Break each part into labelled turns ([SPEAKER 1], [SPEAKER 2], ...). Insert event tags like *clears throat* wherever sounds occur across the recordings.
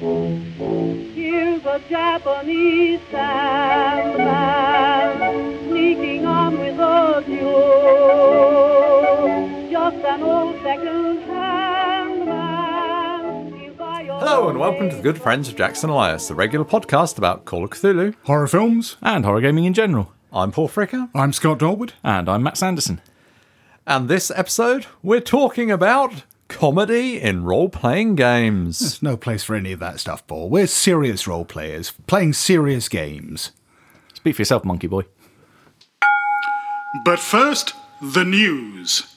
[SPEAKER 1] Here's a Japanese sandman sneaking on without you. Just an old second-hand man. He'll buy your
[SPEAKER 2] Hello and welcome to the Good Friends of Jackson Elias, the regular podcast about Call of Cthulhu.
[SPEAKER 3] Horror films.
[SPEAKER 4] and horror gaming in general.
[SPEAKER 2] I'm Paul Fricker,
[SPEAKER 3] I'm Scott Dorward.
[SPEAKER 4] And I'm Matt Sanderson.
[SPEAKER 2] and this episode we're talking about comedy in role-playing games.
[SPEAKER 3] There's no place for any of that stuff, Paul. We're serious role players, playing serious games.
[SPEAKER 4] Speak for yourself, monkey boy.
[SPEAKER 5] But first, the news.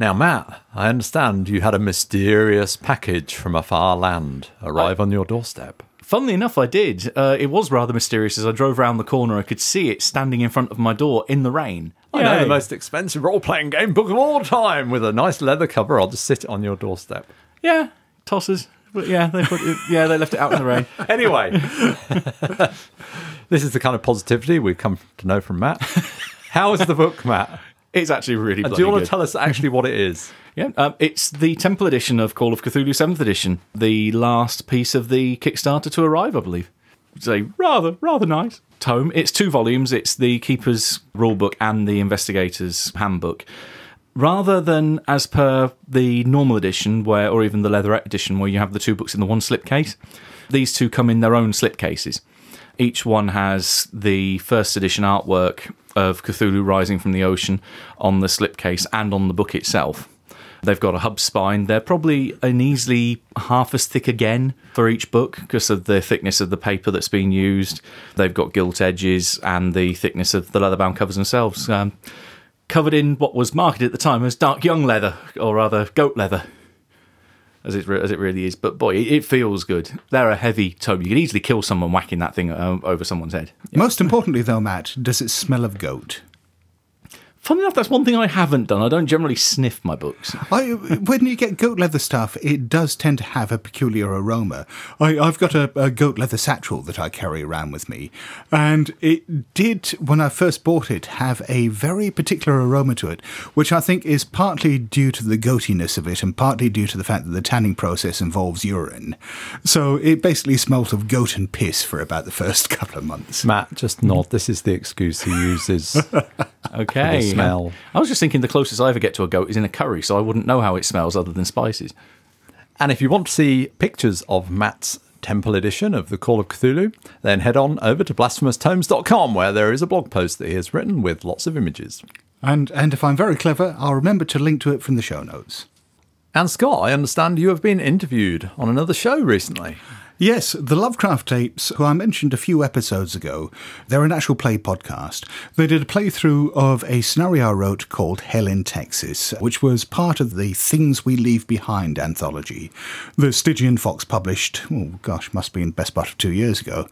[SPEAKER 2] Now, Matt, I understand you had a mysterious package from a far land arrive on your doorstep.
[SPEAKER 4] Funnily enough, I did. Uh, it was rather mysterious as I drove around the corner. I could see it standing in front of my door in the rain.
[SPEAKER 2] I know
[SPEAKER 4] Yay.
[SPEAKER 2] the most expensive role-playing game book of all time with a nice leather cover. I'll just sit it on your doorstep.
[SPEAKER 4] Yeah, tossers. But yeah, they put it, yeah they left it out in the rain. *laughs*
[SPEAKER 2] Anyway, *laughs* this is the kind of positivity we've come to know from Matt. *laughs* How is the book, Matt?
[SPEAKER 4] It's actually really.
[SPEAKER 2] Do you want
[SPEAKER 4] good.
[SPEAKER 2] to tell us actually what it is? *laughs*
[SPEAKER 4] Yeah, um, it's the Temple edition of Call of Cthulhu 7th edition, the last piece of the Kickstarter to arrive, I believe. It's a rather, rather nice tome. It's two volumes. It's the Keeper's Rulebook and the Investigator's Handbook. Rather than as per the normal edition, where or even the leatherette edition, where you have the two books in the one slipcase, these two come in their own slipcases. Each one has the first edition artwork of Cthulhu rising from the ocean on the slipcase and on the book itself. They've got a hub spine. They're probably an easily half as thick again for each book because of the thickness of the paper that's being used. They've got gilt edges and the thickness of the leather-bound covers themselves. Um, covered in what was marketed at the time as dark young leather, or rather goat leather, as it as it really is. But boy, it, feels good. They're a heavy tome. You could easily kill someone whacking that thing um, over someone's head.
[SPEAKER 3] Most importantly, though, Matt, does it smell of goat?
[SPEAKER 4] Funny enough, that's one thing I haven't done. I don't generally sniff my books.
[SPEAKER 3] I, when you get goat leather stuff, it does tend to have a peculiar aroma. I, I've got a, a goat leather satchel that I carry around with me, and it did, when I first bought it, have a very particular aroma to it, which I think is partly due to the goatiness of it and partly due to the fact that the tanning process involves urine. So it basically smelt of goat and piss for about the first *laughs* couple of months.
[SPEAKER 2] Matt, just nod. This is the excuse he uses. *laughs* *laughs*
[SPEAKER 4] Okay.
[SPEAKER 2] The smell.
[SPEAKER 4] I was just thinking the closest I ever get to a goat is in a curry, so I wouldn't know how it smells other than spices.
[SPEAKER 2] and if you want to see pictures of Matt's Temple edition of the Call of Cthulhu, then head on over to blasphemoustomes.com where there is a blog post that he has written with lots of images.
[SPEAKER 3] And, and if I'm very clever, I'll remember to link to it from the show notes.
[SPEAKER 2] And Scott, I understand you have been interviewed on another show recently.
[SPEAKER 3] Yes, the Lovecraft Tapes, who I mentioned a few episodes ago, they're an actual play podcast. They did a playthrough of a scenario I wrote called Hell in Texas, which was part of the Things We Leave Behind anthology that Stygian Fox published, oh gosh, must be in best part of two years ago.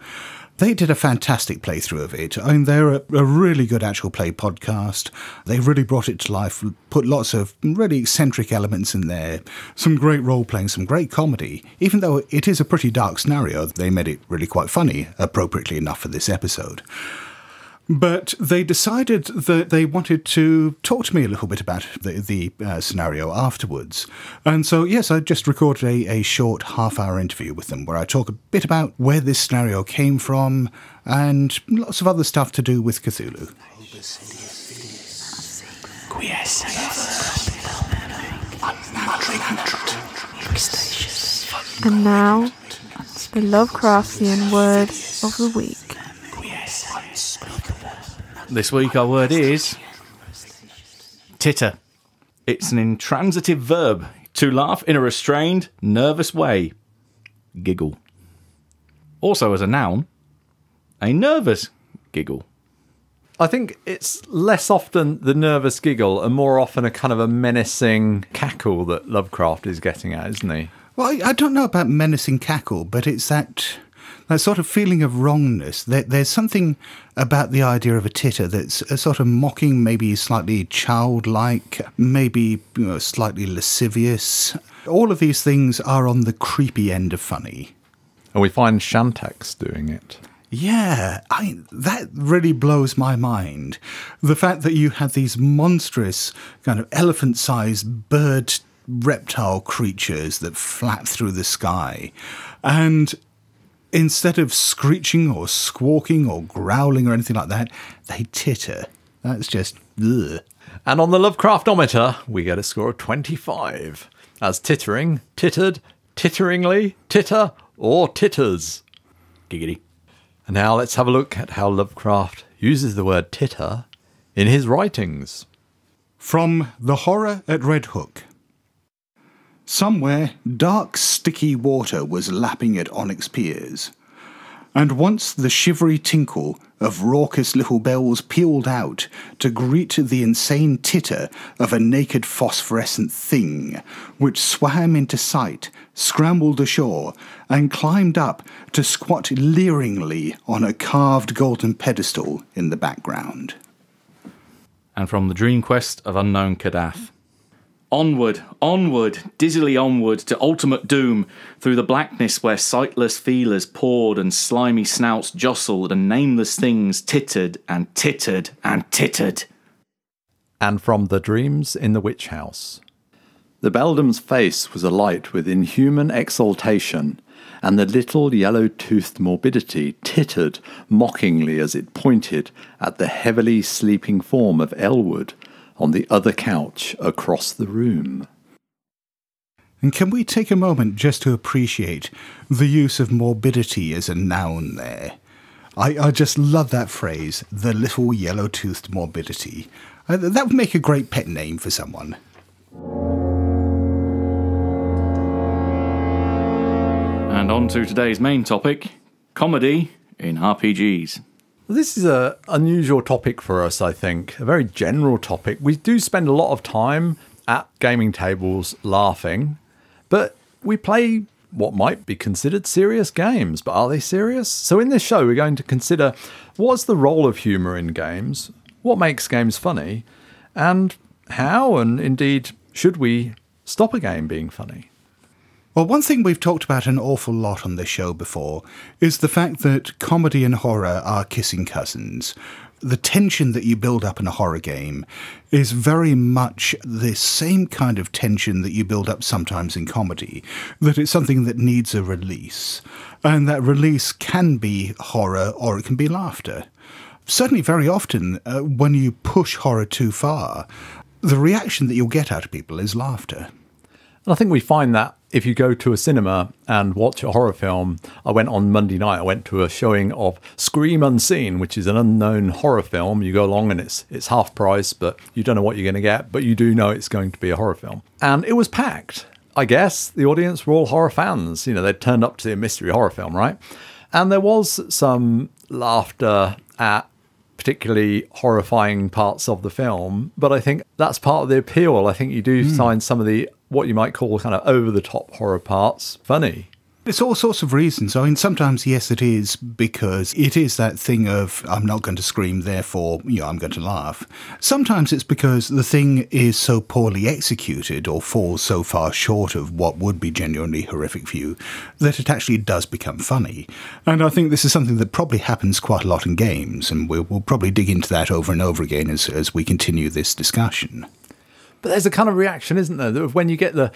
[SPEAKER 3] They did a fantastic playthrough of it. I mean, they're a, a really good actual play podcast. They really brought it to life, put lots of really eccentric elements in there, some great role playing, some great comedy. Even though it is a pretty dark scenario, they made it really quite funny, appropriately enough for this episode. But they decided that they wanted to talk to me a little bit about the, the uh, scenario afterwards. And so, yes, I just recorded a, a short half hour interview with them where I talk a bit about where this scenario came from and lots of other stuff to do with Cthulhu.
[SPEAKER 6] And now, the Lovecraftian word of the week.
[SPEAKER 4] This week, our word is titter. It's an intransitive verb to laugh in a restrained, nervous way. Giggle. Also, as a noun, a nervous giggle.
[SPEAKER 2] I think it's less often the nervous giggle and more often a kind of a menacing cackle that Lovecraft is getting at, isn't he?
[SPEAKER 3] Well, I, I don't know about menacing cackle, but it's that that sort of feeling of wrongness. There, there's something about the idea of a titter that's a sort of mocking, maybe slightly childlike, maybe you know, slightly lascivious. All of these things are on the creepy end of funny.
[SPEAKER 2] And we find Shantaks doing it.
[SPEAKER 3] Yeah, I that really blows my mind. The fact that you had these monstrous kind of elephant-sized bird reptile creatures that flap through the sky. And instead of screeching or squawking or growling or anything like that, they titter. That's just ugh.
[SPEAKER 2] And on the Lovecraftometer, we get a score of 25. As tittering, tittered, titteringly, titter, or titters.
[SPEAKER 4] Giggity.
[SPEAKER 2] And now let's have a look at how Lovecraft uses the word titter in his writings.
[SPEAKER 3] From The Horror at Red Hook. Somewhere, dark, sticky water was lapping at onyx piers. And once the shivery tinkle of raucous little bells pealed out to greet the insane titter of a naked phosphorescent thing, which swam into sight, scrambled ashore, and climbed up to squat leeringly on a carved golden pedestal in the background.
[SPEAKER 4] And from the Dream Quest of Unknown Kadath. Onward, onward, dizzily onward to ultimate doom, through the blackness where sightless feelers poured and slimy snouts jostled and nameless things tittered and tittered and tittered.
[SPEAKER 2] And from The Dreams in the Witch House. The beldam's face was alight with inhuman exultation, and the little yellow toothed morbidity tittered mockingly as it pointed at the heavily sleeping form of Elwood on the other couch across the room.
[SPEAKER 3] And can we take a moment just to appreciate the use of morbidity as a noun there? I, I just love that phrase, the little yellow toothed morbidity. Uh, that would make a great pet name for someone.
[SPEAKER 4] And on to today's main topic comedy in RPGs.
[SPEAKER 2] This is a unusual topic for us, I think. A very general topic. We do spend a lot of time at gaming tables laughing, but we play what might be considered serious games. But are they serious? So in this show, we're going to consider what's the role of humor in games, what makes games funny, and how and indeed should we stop a game being funny.
[SPEAKER 3] Well, one thing we've talked about an awful lot on this show before is the fact that comedy and horror are kissing cousins. The tension that you build up in a horror game is very much the same kind of tension that you build up sometimes in comedy, that it's something that needs a release. And that release can be horror or it can be laughter. Certainly, very often, uh, when you push horror too far, the reaction that you'll get out of people is laughter.
[SPEAKER 2] And I think we find that if you go to a cinema and watch a horror film, I went on Monday night. I went to a showing of Scream Unseen, which is an unknown horror film. You go along and it's it's half price, but you don't know what you're going to get, but you do know it's going to be a horror film. And it was packed. I guess the audience were all horror fans. You know, they'd turned up to see a mystery horror film, right? And there was some laughter at particularly horrifying parts of the film. But I think that's part of the appeal. I think you do hmm. find some of the what you might call kind of over the top horror parts funny.
[SPEAKER 3] It's all sorts of reasons. I mean, sometimes, yes, it is because it is that thing of, I'm not going to scream, therefore, you know, I'm going to laugh. Sometimes it's because the thing is so poorly executed or falls so far short of what would be genuinely horrific for you that it actually does become funny. And I think this is something that probably happens quite a lot in games, and we'll, we'll probably dig into that over and over again as, as we continue this discussion.
[SPEAKER 2] But there's a kind of reaction, isn't there, that when you get the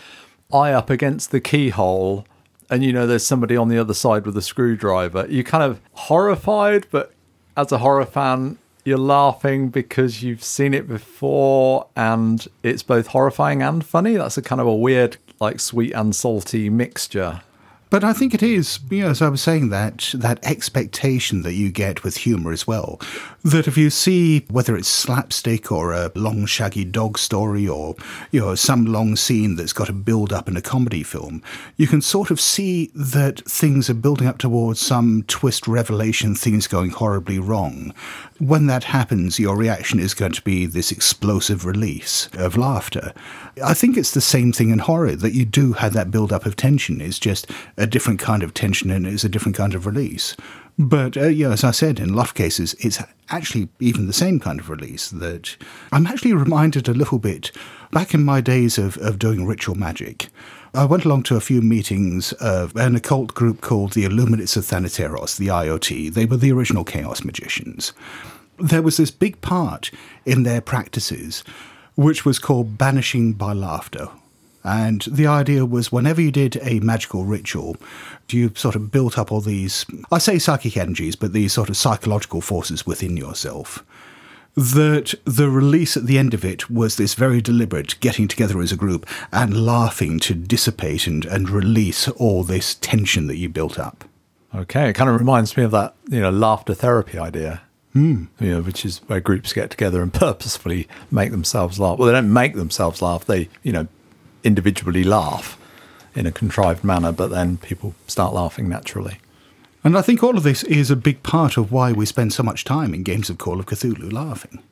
[SPEAKER 2] eye up against the keyhole and you know there's somebody on the other side with a screwdriver, you're kind of horrified, but as a horror fan, you're laughing because you've seen it before and it's both horrifying and funny. That's a kind of a weird, like sweet and salty mixture.
[SPEAKER 3] But I think it is, you know, as I was saying, that that expectation that you get with humour as well. That if you see whether it's slapstick or a long shaggy dog story or you know some long scene that's got a build up in a comedy film, you can sort of see that things are building up towards some twist revelation, things going horribly wrong. When that happens, your reaction is going to be this explosive release of laughter. I think it's the same thing in horror that you do have that build up of tension. It's just a different kind of tension and it's a different kind of release. But uh, yeah, as I said, in a lot of cases, it's actually even the same kind of release. That I'm actually reminded a little bit back in my days of, of doing ritual magic. I went along to a few meetings of an occult group called the Illuminates of Thanateros, the IoT. They were the original Chaos Magicians. There was this big part in their practices which was called banishing by laughter. And the idea was whenever you did a magical ritual, you sort of built up all these, I say psychic energies, but these sort of psychological forces within yourself. That the release at the end of it was this very deliberate getting together as a group and laughing to dissipate and, and release all this tension that you built up.
[SPEAKER 2] Okay, it kind of reminds me of that, you know, laughter therapy idea. Mm. You know, which is where groups get together and *laughs* purposefully make themselves laugh. Well, they don't make themselves laugh; they, you know, individually laugh in a contrived manner, but then people start laughing naturally.
[SPEAKER 3] And I think all of this is a big part of why we spend so much time in games of Call of Cthulhu laughing.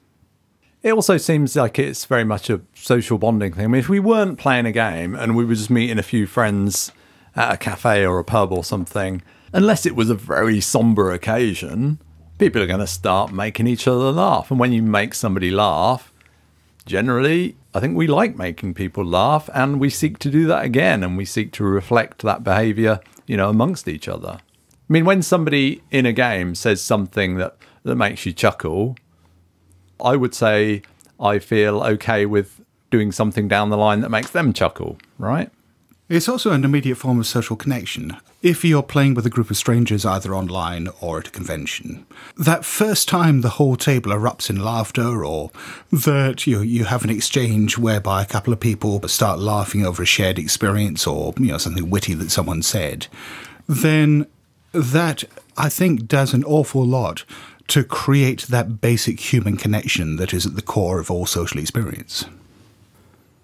[SPEAKER 2] It also seems like it's very much a social bonding thing. I mean, if we weren't playing a game and we were just meeting a few friends at a cafe or a pub or something, unless it was a very somber occasion, people are going to start making each other laugh. And when you make somebody laugh, generally, I think we like making people laugh and we seek to do that again and we seek to reflect that behavior, you know, amongst each other. I mean, when somebody in a game says something that, that makes you chuckle, I would say I feel okay with doing something down the line that makes them chuckle, right?
[SPEAKER 3] It's also an immediate form of social connection. If you're playing with a group of strangers either online or at a convention, that first time the whole table erupts in laughter, or that you you have an exchange whereby a couple of people start laughing over a shared experience or you know something witty that someone said, then that I think does an awful lot to create that basic human connection that is at the core of all social experience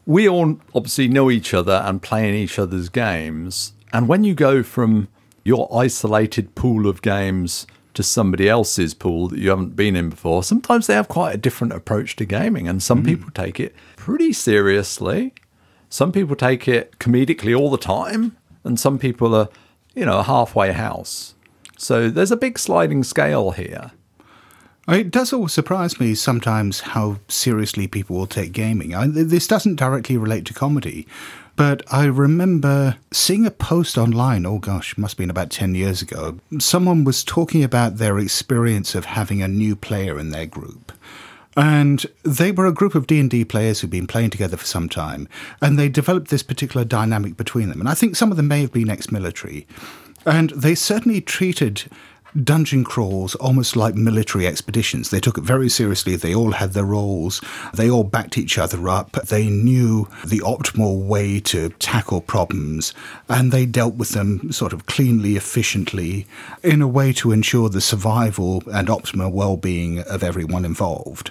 [SPEAKER 2] we all obviously know each other and play in each other's games. And when you go from your isolated pool of games to somebody else's pool that you haven't been in before, sometimes they have quite a different approach to gaming. And some mm. people take it pretty seriously. Some people take it comedically all the time. And some people are, you know, a halfway house. So there's a big sliding scale here.
[SPEAKER 3] It does always surprise me sometimes how seriously people will take gaming. I, this doesn't directly relate to comedy, but I remember seeing a post online, oh gosh, must have been about 10 years ago. Someone was talking about their experience of having a new player in their group. And they were a group of D&D players who'd been playing together for some time, and they developed this particular dynamic between them. And I think some of them may have been ex-military. And they certainly treated dungeon crawls almost like military expeditions. They took it very seriously. They all had their roles. They all backed each other up. They knew the optimal way to tackle problems and they dealt with them sort of cleanly, efficiently, in a way to ensure the survival and optimal well being of everyone involved.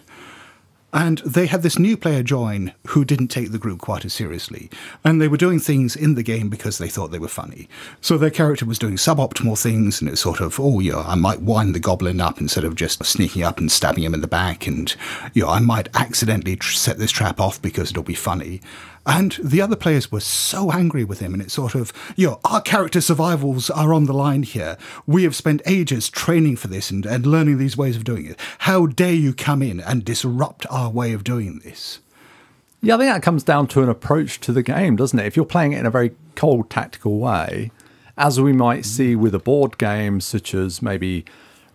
[SPEAKER 3] And they had this new player join who didn't take the group quite as seriously. And they were doing things in the game because they thought they were funny. So their character was doing suboptimal things, and it's sort of, oh, yeah, I might wind the goblin up instead of just sneaking up and stabbing him in the back. And, you know, I might accidentally tr- set this trap off because it'll be funny. And the other players were so angry with him, and it's sort of, you know, our character survivals are on the line here. We have spent ages training for this and, and learning these ways of doing it. How dare you come in and disrupt our way of doing this?
[SPEAKER 2] Yeah, I think that comes down to an approach to the game, doesn't it? If you're playing it in a very cold, tactical way, as we might see with a board game such as maybe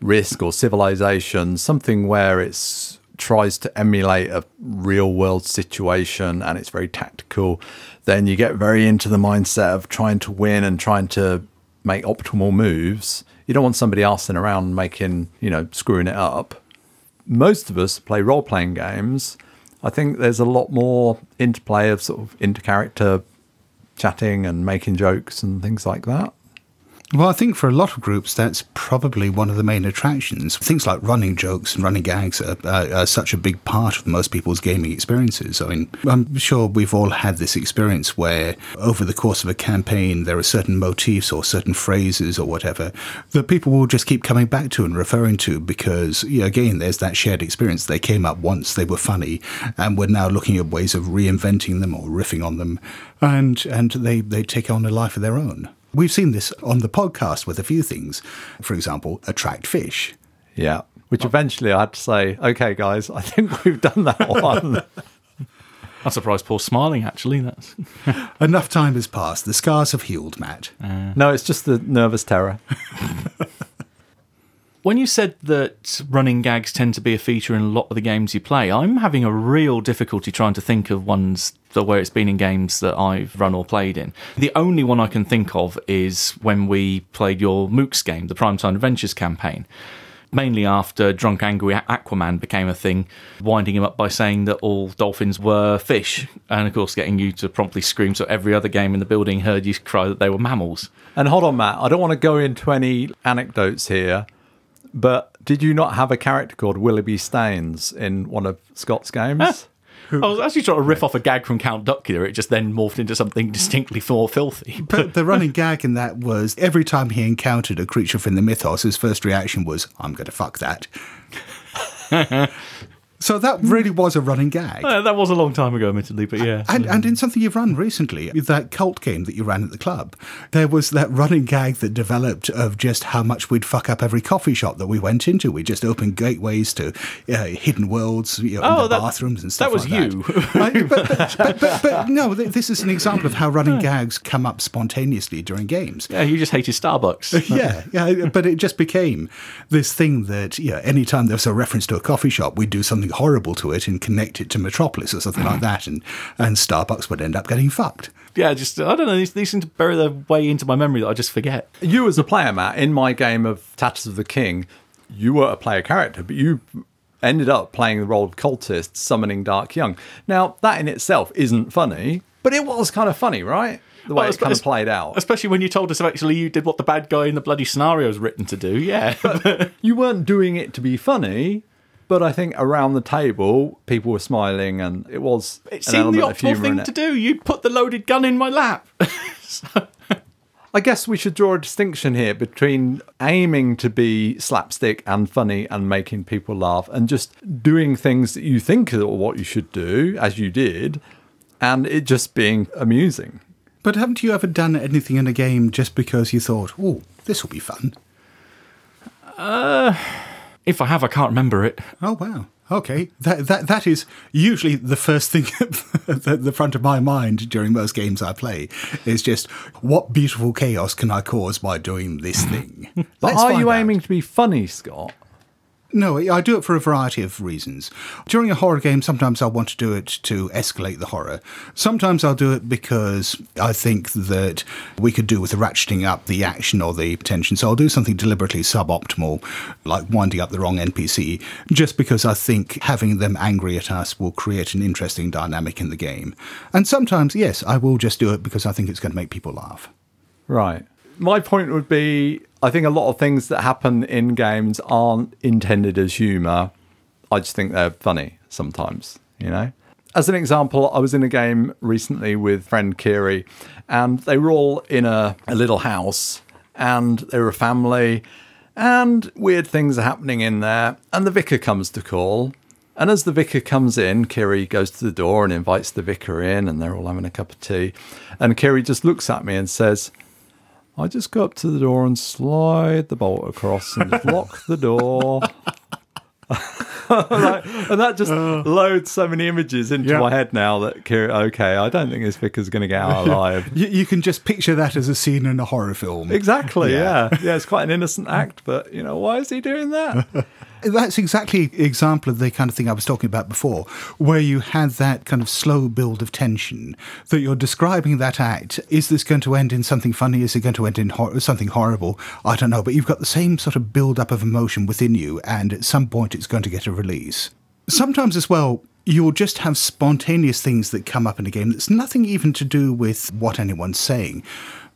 [SPEAKER 2] Risk or Civilization, something where it's tries to emulate a real world situation and it's very tactical, then you get very into the mindset of trying to win and trying to make optimal moves. You don't want somebody arsing around making, you know, screwing it up. Most of us play role playing games. I think there's a lot more interplay of sort of inter character chatting and making jokes and things like that.
[SPEAKER 3] Well, I think for a lot of groups, that's probably one of the main attractions. Things like running jokes and running gags are, uh, are, such a big part of most people's gaming experiences. I mean, I'm sure we've all had this experience where over the course of a campaign, there are certain motifs or certain phrases or whatever that people will just keep coming back to and referring to because, you know, again, there's that shared experience. They came up once, they were funny, and we're now looking at ways of reinventing them or riffing on them, and, and they, they take on a life of their own. We've seen this on the podcast with a few things. For example, attract fish.
[SPEAKER 2] Yeah. Which eventually I had to say, okay, guys, I think *laughs* we've done that one.
[SPEAKER 4] I'm surprised Paul's smiling, actually. That's *laughs*
[SPEAKER 3] Enough time has passed. The scars have healed, Matt.
[SPEAKER 2] Uh, no, it's just the nervous terror. *laughs*
[SPEAKER 4] When you said that running gags tend to be a feature in a lot of the games you play, I'm having a real difficulty trying to think of ones that where it's been in games that I've run or played in. The only one I can think of is when we played your Mooks game, the Primetime Adventures campaign. Mainly after Drunk Angry Aquaman became a thing, winding him up by saying that all dolphins were fish, and of course getting you to promptly scream so every other game in the building heard you cry that they were mammals.
[SPEAKER 2] And hold on, Matt. I don't want to go into any anecdotes here, but did you not have a character called Willoughby Staines in one of Scott's games?
[SPEAKER 4] I was actually trying to riff off a gag from Count Duckula. It just then morphed into something distinctly more filthy. *laughs*
[SPEAKER 3] But the running gag in that was every time he encountered a creature from the mythos, his first reaction was, I'm going to fuck that. *laughs* so that really was a running gag.
[SPEAKER 4] Uh, that was a long time ago, admittedly, but yeah.
[SPEAKER 3] And, and in something you've run recently, that cult game that you ran at the club, there was that running gag that developed of just how much we'd fuck up every coffee shop that we went into. We just opened gateways to uh, hidden worlds, you know,
[SPEAKER 4] Oh,
[SPEAKER 3] in the
[SPEAKER 4] that-
[SPEAKER 3] bathrooms and stuff
[SPEAKER 4] that was
[SPEAKER 3] like
[SPEAKER 4] you.
[SPEAKER 3] that. *laughs* I- but, but, but, but, *laughs* no, th- this is an example of how running gags come up spontaneously during games.
[SPEAKER 4] yeah, you just hated Starbucks. *laughs*
[SPEAKER 3] yeah, yeah, but it just became this thing that, yeah, anytime there was a reference to a coffee shop, we'd do something horrible to it and connect it to Metropolis or something like *clears throat* that, and, and Starbucks would end up getting fucked.
[SPEAKER 4] yeah, just, I don't know, these, these seem to bury their way into my memory that I just forget.
[SPEAKER 2] You, as a player, Matt, in my game of Tatters of the King, you were a player character, but you ended up playing the role of cultist summoning Dark Young. Now, that in itself isn't funny, but it was kind of funny, right? The way
[SPEAKER 4] Well,
[SPEAKER 2] it kind of played out.
[SPEAKER 4] Especially when you told us actually you did what the bad guy in the bloody scenario was written to do. Yeah. *laughs*
[SPEAKER 2] You weren't doing it to be funny, but I think around the table, people were smiling, and it was
[SPEAKER 4] it
[SPEAKER 2] an
[SPEAKER 4] seemed
[SPEAKER 2] element
[SPEAKER 4] the
[SPEAKER 2] of
[SPEAKER 4] optimal
[SPEAKER 2] humour
[SPEAKER 4] thing to do. You put the loaded gun in my lap. *laughs*
[SPEAKER 2] I guess we should draw a distinction here between aiming to be slapstick and funny and making people laugh and just doing things that you think are what you should do, as you did, and it just being amusing.
[SPEAKER 3] But haven't you ever done anything in a game just because you thought, oh, this will be fun?
[SPEAKER 4] Uh, if I have, I can't remember it.
[SPEAKER 3] Oh, wow. Okay, that that that is usually the first thing *laughs* at the, front of my mind during most games I play is just what beautiful chaos can I cause by doing this *laughs* thing?
[SPEAKER 2] But
[SPEAKER 3] Let's
[SPEAKER 2] are you
[SPEAKER 3] out.
[SPEAKER 2] aiming to be funny, Scott?
[SPEAKER 3] No, I do it for a variety of reasons. During a horror game, sometimes I want to do it to escalate the horror. Sometimes I'll do it because I think that we could do with ratcheting up the action or the tension. So I'll do something deliberately suboptimal, like winding up the wrong NPC, just because I think having them angry at us will create an interesting dynamic in the game. And sometimes, yes, I will just do it because I think it's going to make people laugh.
[SPEAKER 2] Right. My point would be I think a lot of things that happen in games aren't intended as humour. I just think they're funny sometimes, you know? As an example, I was in a game recently with friend Kiri, and they were all in a, a little house, and they were a family, and weird things are happening in there. And the vicar comes to call, and as the vicar comes in, Kiri goes to the door and invites the vicar in, and they're all having a cup of tea. And Kiri just looks at me and says, I just go up to the door and slide the bolt across and lock the door. *laughs* Like, and that just uh. loads so many images into
[SPEAKER 3] Yeah.
[SPEAKER 2] my head now that, okay, I don't think this vicar's going to get out *laughs* alive.
[SPEAKER 3] You, you can just picture that as a scene in a horror film.
[SPEAKER 2] Exactly,
[SPEAKER 3] Yeah.
[SPEAKER 2] yeah. yeah. it's quite an innocent act, but, you know, why is he doing that? *laughs*
[SPEAKER 3] That's exactly example of the kind of thing I was talking about before, where you had that kind of slow build of tension that you're describing that act. Is this going to end in something funny? Is it going to end in hor- something horrible? I don't know, but you've got the same sort of build up of emotion within you, and at some point it's going to get a release. Sometimes as well, you'll just have spontaneous things that come up in a game that's nothing even to do with what anyone's saying.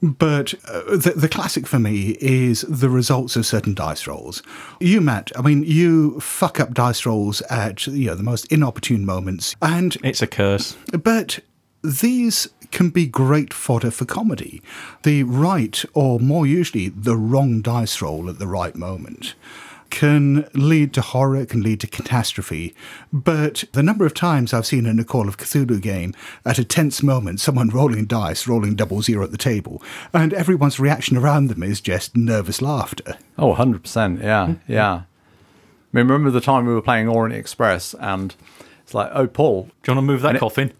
[SPEAKER 3] But uh, the, the classic for me is the results of certain dice rolls. You, Matt, I mean, you fuck up dice rolls at you know the most inopportune moments, and
[SPEAKER 4] It's a curse.
[SPEAKER 3] but these can be great fodder for comedy. The right, or more usually the wrong dice roll at the right moment can lead to horror, can lead to catastrophe. But the number of times I've seen in a Call of Cthulhu game, at a tense moment, someone rolling dice, rolling double zero at the table, and everyone's reaction around them is just nervous laughter.
[SPEAKER 2] Oh, 100%. Yeah. *laughs* Yeah. I mean, remember the time we were playing Orient Express and it's like, oh, Paul,
[SPEAKER 4] Do you want to move that
[SPEAKER 2] it-
[SPEAKER 4] coffin?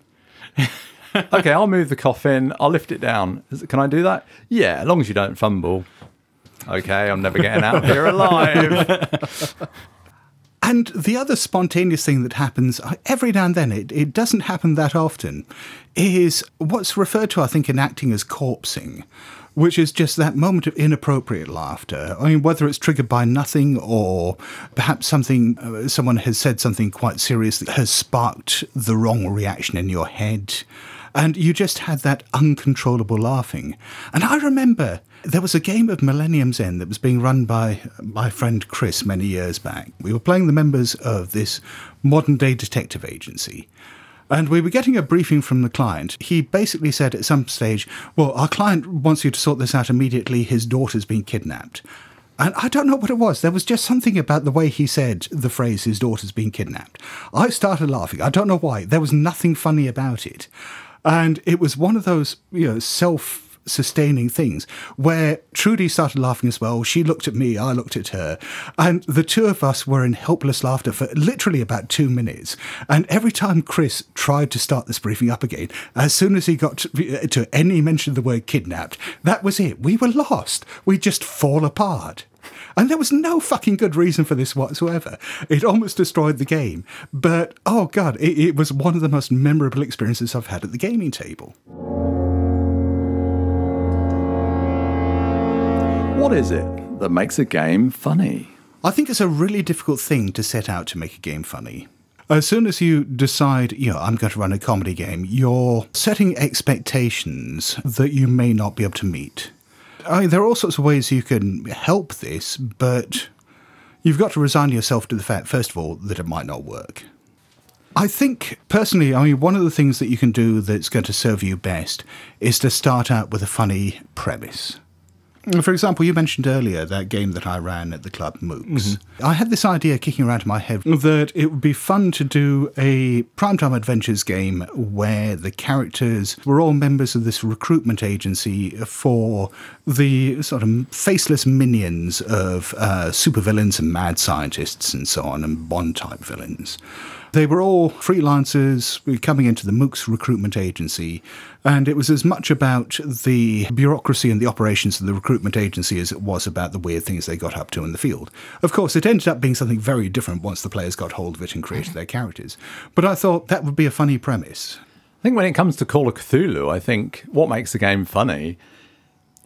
[SPEAKER 4] *laughs*
[SPEAKER 2] okay, I'll move the coffin. I'll lift it down. Is Can I do that? Yeah, as long as you don't fumble. Okay, I'm never getting out of here alive. *laughs*
[SPEAKER 3] And the other spontaneous thing that happens uh, every now and then, it, it doesn't happen that often, is what's referred to, I think, in acting as corpsing, which is just that moment of inappropriate laughter. I mean, whether it's triggered by nothing or perhaps something, uh, someone has said something quite serious that has sparked the wrong reaction in your head. And you just had that uncontrollable laughing. And I remember there was a game of Millennium's End that was being run by my friend Chris many years back. We were playing the members of this modern day detective agency. And we were getting a briefing from the client. He basically said at some stage, Well, our client wants you to sort this out immediately. His daughter's been kidnapped. And I don't know what it was. There was just something about the way he said the phrase, his daughter's been kidnapped. I started laughing. I don't know why. There was nothing funny about it. And it was one of those, you know, self sustaining things where Trudy started laughing as well. She looked at me, I looked at her, and the two of us were in helpless laughter for literally about two minutes. And every time Chris tried to start this briefing up again, as soon as he got to, to any mention of the word kidnapped, that was it. We were lost. We just fall apart. And there was no fucking good reason for this whatsoever. It almost destroyed the game. But oh god, it, it was one of the most memorable experiences I've had at the gaming table.
[SPEAKER 2] What is it that makes a game funny?
[SPEAKER 3] I think it's a really difficult thing to set out to make a game funny. As soon as you decide, you know, I'm going to run a comedy game, you're setting expectations that you may not be able to meet. I mean, there are all sorts of ways you can help this, but you've got to resign yourself to the fact, first of all, that it might not work. I think personally, I mean, one of the things that you can do that's going to serve you best is to start out with a funny premise. For example, you mentioned earlier that game that I ran at the club, Mooks. I had this idea kicking around in my head that it would be fun to do a Primetime Adventures game where the characters were all members of this recruitment agency for the sort of faceless minions of uh, supervillains and mad scientists and so on, and Bond type villains. They were all freelancers coming into the Mooks recruitment agency, and it was as much about the bureaucracy and the operations of the recruitment agency as it was about the weird things they got up to in the field. Of course, it ended up being something very different once the players got hold of it and created their characters. But I thought that would be a funny premise.
[SPEAKER 2] I think when it comes to Call of Cthulhu, I think what makes the game funny,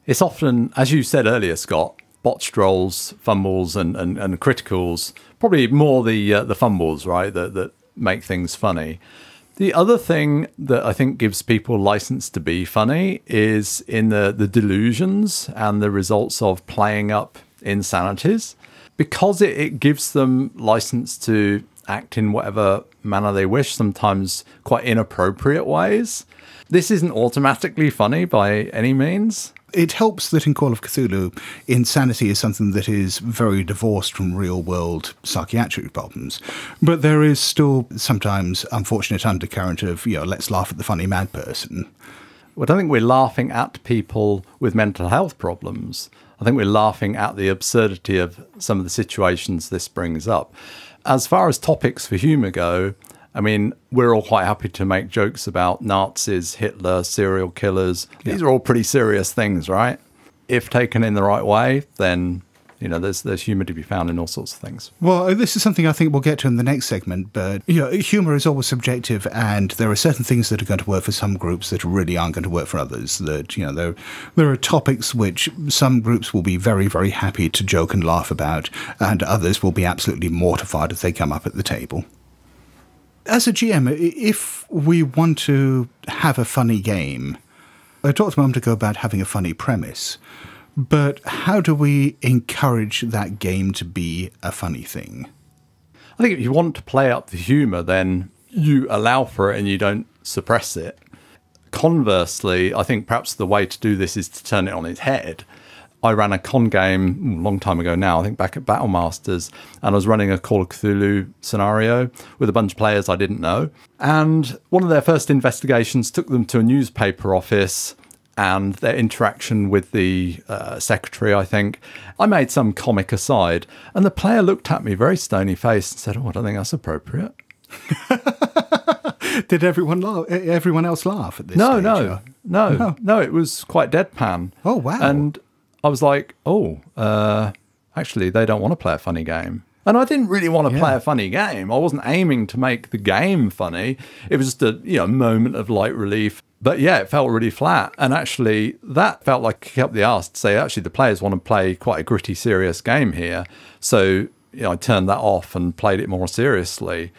[SPEAKER 2] it's often, as you said earlier, Scott, botched rolls, fumbles, and, and, and criticals. Probably more the uh, the fumbles, right, that, that make things funny. The other thing that I think gives people license to be funny is in the, the delusions and the results of playing up insanities. Because it, it gives them license to act in whatever manner they wish, sometimes quite inappropriate ways. This isn't automatically funny by any means.
[SPEAKER 3] It helps that in Call of Cthulhu, insanity is something that is very divorced from real world psychiatric problems. But there is still sometimes unfortunate undercurrent of, you know, let's laugh at the funny mad person.
[SPEAKER 2] But I think we're laughing at people with mental health problems. I think we're laughing at the absurdity of some of the situations this brings up. As far as topics for humour go, I mean, we're all quite happy to make jokes about Nazis, Hitler, serial killers. These are all pretty serious things, right? If taken in the right way, then you know there's there's humour to be found in all sorts of things.
[SPEAKER 3] Well, oh, this is something I think we'll get to in the next segment, but you know, humor is always subjective, and there are certain things that are going to work for some groups that really aren't going to work for others. That you know, there there are topics which some groups will be very very happy to joke and laugh about, and others will be absolutely mortified if they come up at the table. As a GM, if we want to have a funny game, I talked a moment ago about having a funny premise. But how do we encourage that game to be a funny thing?
[SPEAKER 2] I think if you want to play up the humour, then you allow for it and you don't suppress it. Conversely, I think perhaps the way to do this is to turn it on its head. I ran a con game a long time ago now, I think back at Battle Masters, and I was running a Call of Cthulhu scenario with a bunch of players I didn't know. And one of their first investigations took them to a newspaper office and their interaction with the uh, secretary, I think. I made some comic aside, and the player looked at me very stony faced and said, Oh, I don't think that's appropriate. *laughs*
[SPEAKER 3] Did everyone laugh? Everyone else laugh at this?
[SPEAKER 2] No,
[SPEAKER 3] stage,
[SPEAKER 2] no,
[SPEAKER 3] or-
[SPEAKER 2] no, no, It was quite deadpan.
[SPEAKER 3] Oh, wow.
[SPEAKER 2] And I was like, oh, uh, actually, they don't want to play a funny game. And I didn't really want to play a funny game. I wasn't aiming to make the game funny. It was just a you know moment of light relief. But yeah, it felt really flat. And actually, that felt like a kick up the arse to say, actually, the players want to play quite a gritty, serious game here. So you know, I turned that off and played it more seriously.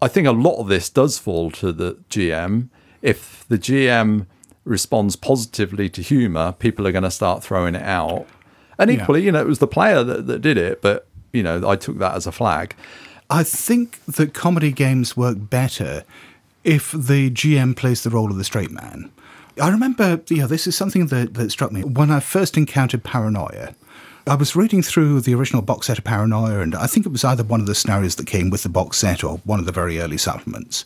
[SPEAKER 2] I think a lot of this does fall to the GM. If the GM responds positively to humor, people are going to start throwing it out. And
[SPEAKER 3] Yeah.
[SPEAKER 2] equally, you know, it was the player that, that did it, but, you know, I took that as a flag.
[SPEAKER 3] I think that comedy games work better if the GM plays the role of the straight man. I remember, you know, this is something that, that struck me when I first encountered Paranoia. I was reading through the original box set of Paranoia, and I think it was either one of the scenarios that came with the box set or one of the very early supplements.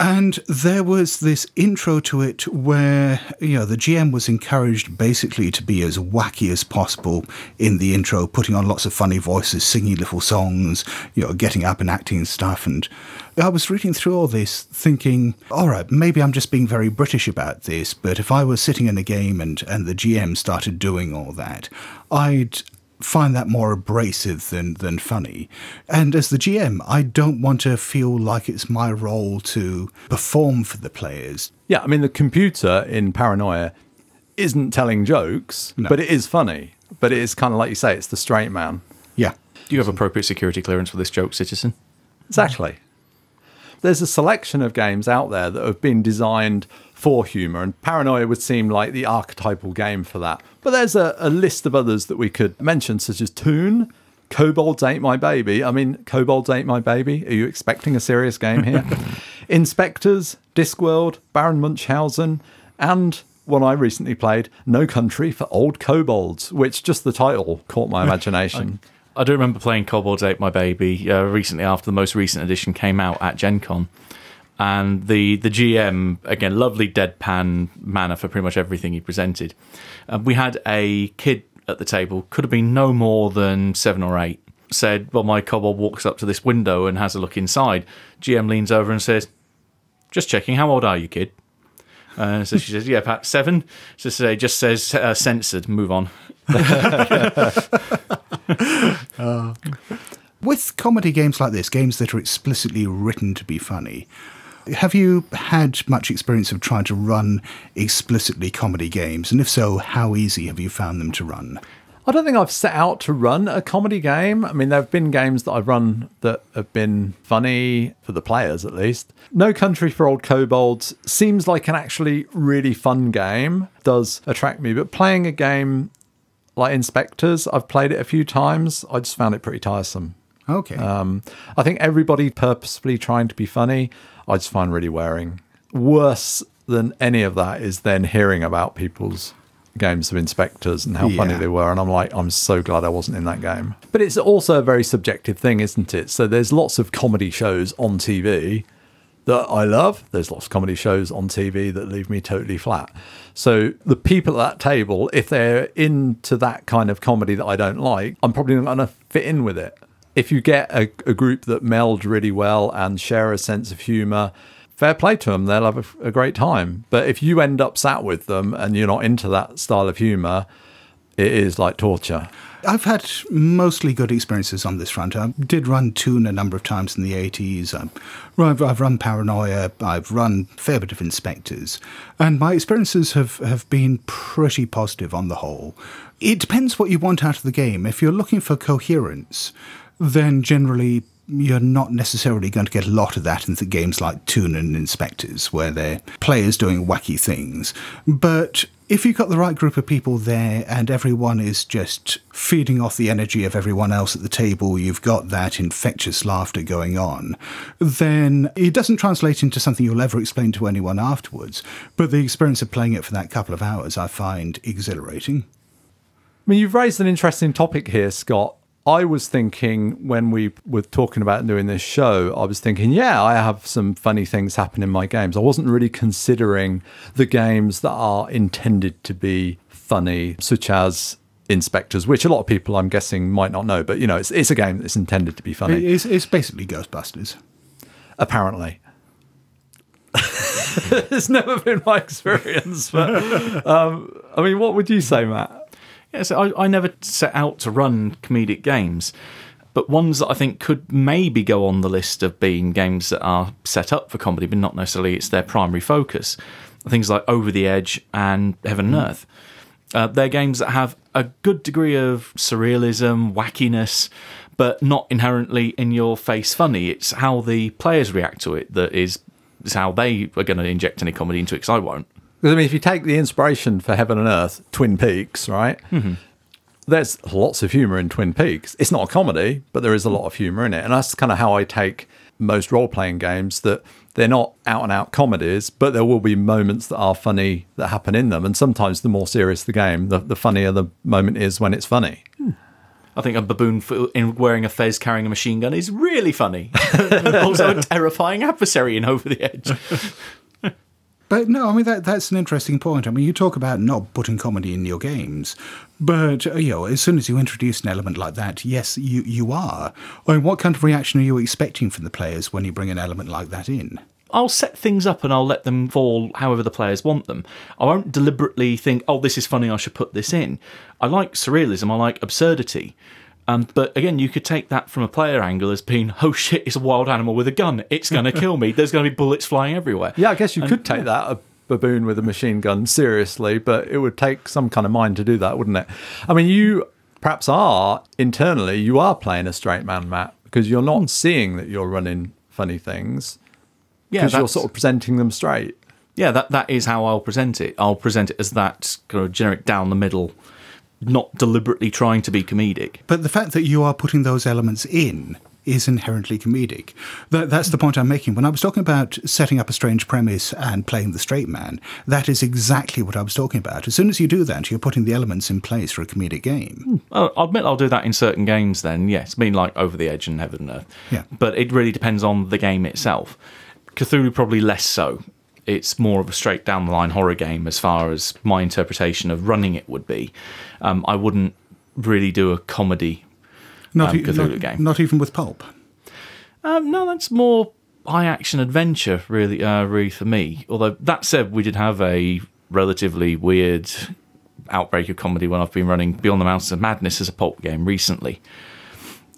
[SPEAKER 3] And there was this intro to it where, you know, the GM was encouraged basically to be as wacky as possible in the intro, putting on lots of funny voices, singing little songs, you know, getting up and acting and stuff. And I was reading through all this thinking, all right, maybe I'm just being very British about this, but if I was sitting in a game and, and the GM started doing all that, I'd find that more abrasive than than funny. And as the GM, I don't want to feel like it's my role to perform for the players.
[SPEAKER 2] Yeah, I mean, the computer in Paranoia isn't telling jokes,
[SPEAKER 3] No.
[SPEAKER 2] but it is funny. But it is kind of like you say, it's the straight man.
[SPEAKER 3] Yeah.
[SPEAKER 4] Do you have appropriate security clearance for this joke, citizen?
[SPEAKER 2] Exactly. There's a selection of games out there that have been designed for humour, and Paranoia would seem like the archetypal game for that. But there's a, a list of others that we could mention, such as Toon, Kobolds Ate My Baby. I mean, Kobolds Ate My Baby. Are you expecting a serious game here? *laughs* InSpectres, Discworld, Baron Munchausen, and one I recently played, No Country for Old Kobolds, which just the title caught my *laughs* imagination.
[SPEAKER 4] I do remember playing Kobolds Ate My Baby uh, recently after the most recent edition came out at Gen Con. And the, the GM, again, lovely deadpan manner for pretty much everything he presented. Uh, we had a kid at the table, could have been no more than seven or eight, said, Well, my kobold walks up to this window and has a look inside. GM leans over and says, Just checking, how old are you, kid? Uh, so she says, Yeah, Pat, seven. So today just says uh, censored, move on. *laughs*
[SPEAKER 3] With comedy games like this, games that are explicitly written to be funny, have you had much experience of trying to run explicitly comedy games? And if so, how easy have you found them to run?
[SPEAKER 2] I don't think I've set out to run a comedy game. I mean, there have been games that I've run that have been funny for the players, at least. No Country for Old Kobolds seems like an actually really fun game, does attract me. But playing a game like InSpectres, I've played it a few times. I just found it pretty tiresome.
[SPEAKER 3] Okay.
[SPEAKER 2] Um, I think everybody purposefully trying to be funny, I just find really wearing. Worse than any of that is then hearing about people's games of InSpectres and how funny they were. And I'm like, I'm so glad I wasn't in that game. But it's also a very subjective thing, isn't it? So there's lots of comedy shows on TV that I love. There's lots of comedy shows on TV that leave me totally flat. So the people at that table, if they're into that kind of comedy that I don't like, I'm probably not going to fit in with it. If you get a, a group that meld really well and share a sense of humour, fair play to them. They'll have a, a great time. But if you end up sat with them and you're not into that style of humour, it is like torture.
[SPEAKER 3] I've had mostly good experiences on this front. I did run Toon a number of times in the 80s. Um, I've, I've run Paranoia. I've run fair bit of InSpectres. And my experiences have, have been pretty positive on the whole. It depends what you want out of the game. If you're looking for coherence, then generally you're not necessarily going to get a lot of that in games like Toon and InSpectres, where they're players doing wacky things. But if you've got the right group of people there and everyone is just feeding off the energy of everyone else at the table, you've got that infectious laughter going on, then it doesn't translate into something you'll ever explain to anyone afterwards. But the experience of playing it for that couple of hours I find exhilarating.
[SPEAKER 2] I mean, you've raised an interesting topic here, Scott. I was thinking when we were talking about doing this show, I was thinking, yeah, I have some funny things happen in my games. I wasn't really considering the games that are intended to be funny, such as InSpectres, which a lot of people, I'm guessing, might not know. But, you know, it's, it's a game that's intended to be funny,
[SPEAKER 3] It's, it's basically Ghostbusters.
[SPEAKER 2] apparently. *laughs* it's never been my experience. But, um, I mean, what would you say, Matt?
[SPEAKER 4] Yeah, so I, I never set out to run comedic games, but ones that I think could maybe go on the list of being games that are set up for comedy, but not necessarily it's their primary focus. Things like Over the Edge and Heaven and Earth. Uh, they're games that have a good degree of surrealism, wackiness, but not inherently in your face funny. It's how the players react to it that is, is how they are going to inject any comedy into it, because I won't.
[SPEAKER 2] Because I mean, if you take the inspiration for Heaven and Earth, Twin Peaks, right? Mm-hmm. There's lots of humor in Twin Peaks. It's not a comedy, but there is a lot of humor in it, and that's kind of how I take most role-playing games. That they're not out-and-out comedies, but there will be moments that are funny that happen in them, and sometimes the more serious the game, the, the funnier the moment is when it's funny. Hmm.
[SPEAKER 4] I think a baboon in wearing a fez carrying a machine gun is really funny. *laughs* also a terrifying adversary in Over the Edge. *laughs*
[SPEAKER 3] But no, I mean that that's an interesting point. I mean, you talk about not putting comedy in your games, but uh, you know, as soon as you introduce an element like that, yes, you you are. I mean, what kind of reaction are you expecting from the players when you bring an element like that in?
[SPEAKER 4] I'll set things up and I'll let them fall however the players want them. I won't deliberately think, oh, this is funny, I should put this in. I like surrealism, I like absurdity. Um, but again, you could take that from a player angle as being, oh shit, it's a wild animal with a gun. It's going to kill me. There's going to be bullets flying everywhere.
[SPEAKER 2] Yeah, I guess you could take that a baboon with a machine gun seriously, but it would take some kind of mind to do that, wouldn't it? I mean, you perhaps are internally you are playing a straight man, Matt, because you're not seeing that you're running funny things
[SPEAKER 4] Yeah,
[SPEAKER 2] because you're sort of presenting them straight.
[SPEAKER 4] yeah, that that is how I'll present it. I'll present it as that kind of generic down the middle, not deliberately trying to be comedic.
[SPEAKER 3] But the fact that you are putting those elements in is inherently comedic. That, that's the point I'm making. When I was talking about setting up a strange premise and playing the straight man, that is exactly what I was talking about. As soon as you do that, you're putting the elements in place for a comedic game.
[SPEAKER 4] I'll I'll admit I'll do that in certain games. Then yes, I mean like Over the Edge and Heaven and Earth.
[SPEAKER 3] Yeah.
[SPEAKER 4] but it really depends on the game itself. Cthulhu probably less so. It's more of a straight down the line horror game as far as my interpretation of running it would be. Um, I wouldn't really do a comedy.
[SPEAKER 3] Not,
[SPEAKER 4] Um, Cthulhu
[SPEAKER 3] not,
[SPEAKER 4] game.
[SPEAKER 3] not even with pulp.
[SPEAKER 4] Um, no, that's more high action adventure, really, uh, really for me. Although that said, we did have a relatively weird outbreak of comedy when I've been running Beyond the Mountains of Madness as a pulp game recently.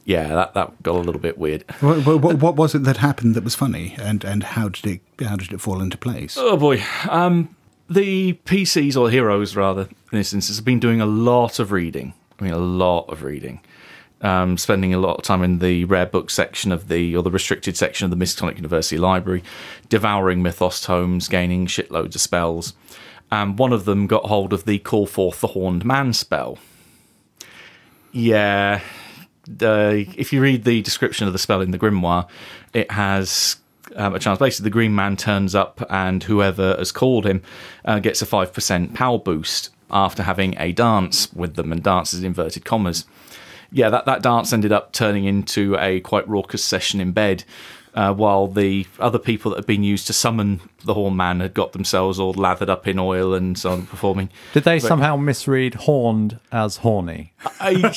[SPEAKER 4] Yeah, that, that got a little bit weird.
[SPEAKER 3] What, what, what was it that happened that was funny, and, and how did it how did it fall into place?
[SPEAKER 4] Oh boy. Um, the PCs, or heroes rather, in this instance, have been doing a lot of reading. I mean, a lot of reading. Um, spending a lot of time in the rare book section of the, or the restricted section of the Miskatonic University Library, devouring Mythos tomes, gaining shitloads of spells. And one of them got hold of the Call Forth the Horned Man spell. Yeah. Uh, if you read the description of the spell in the Grimoire, it has um, a chance. Basically, the Green Man turns up, and whoever has called him uh, gets a 5% power boost after having a dance with them, and dance is inverted commas. Yeah, that, that dance ended up turning into a quite raucous session in bed. Uh, while the other people that had been used to summon the Horn Man had got themselves all lathered up in oil and so on, performing.
[SPEAKER 2] Did they somehow misread horned as horny?
[SPEAKER 4] I,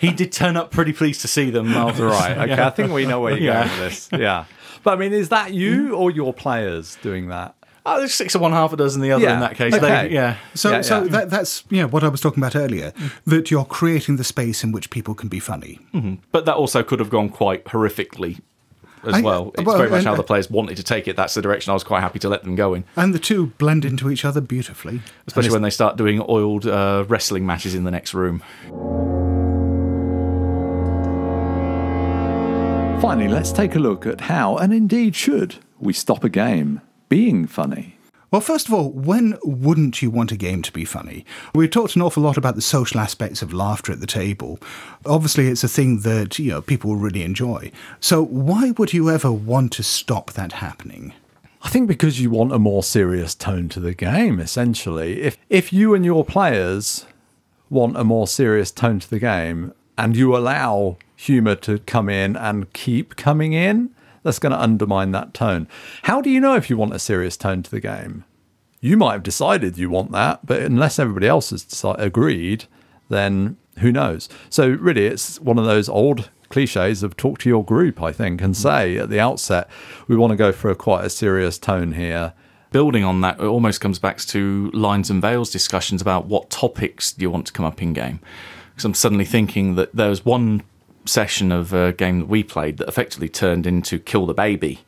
[SPEAKER 4] he did turn up pretty pleased to see them after
[SPEAKER 2] Right. Okay. I think we know where you're
[SPEAKER 4] Yeah.
[SPEAKER 2] going with this. Yeah. But I mean, is that you mm-hmm. or your players doing that?
[SPEAKER 4] Oh, there's six of one, half a dozen the other
[SPEAKER 2] Yeah.
[SPEAKER 4] in that case.
[SPEAKER 2] Okay.
[SPEAKER 4] They, yeah.
[SPEAKER 3] So,
[SPEAKER 2] Yeah,
[SPEAKER 3] so
[SPEAKER 2] yeah.
[SPEAKER 3] That, that's yeah what I was talking about earlier. Mm-hmm. That you're creating the space in which people can be funny. Mm-hmm.
[SPEAKER 4] But that also could have gone quite horrifically as
[SPEAKER 3] I-
[SPEAKER 4] well. It's
[SPEAKER 3] well,
[SPEAKER 4] very much
[SPEAKER 3] and-
[SPEAKER 4] how the players wanted to take it. That's the direction I was quite happy to let them go in,
[SPEAKER 3] And the two blend into each other beautifully.
[SPEAKER 4] especially when they start doing oiled uh, wrestling matches in the next room.
[SPEAKER 2] Finally, let's take a look at how, and indeed should, we stop a game being funny.
[SPEAKER 3] Well, first of all, when wouldn't you want a game to be funny? We've talked an awful lot about the social aspects of laughter at the table. Obviously, it's a thing that you know people really enjoy. So, why would you ever want to stop that happening?
[SPEAKER 2] I think because you want a more serious tone to the game, essentially. If if you and your players want a more serious tone to the game and you allow humor to come in and keep coming in, that's going to undermine that tone. How do you know if you want a serious tone to the game? You might have decided you want that, but unless everybody else has agreed, then who knows? So really, it's one of those old cliches of talk to your group, I think, and mm. say at the outset, we want to go for a quite a serious tone here.
[SPEAKER 4] building on that, it almost comes back to lines and veils discussions about what topics do you want to come up in game. Because I'm suddenly thinking that there was one session of a game that we played that effectively turned into Kill the Baby.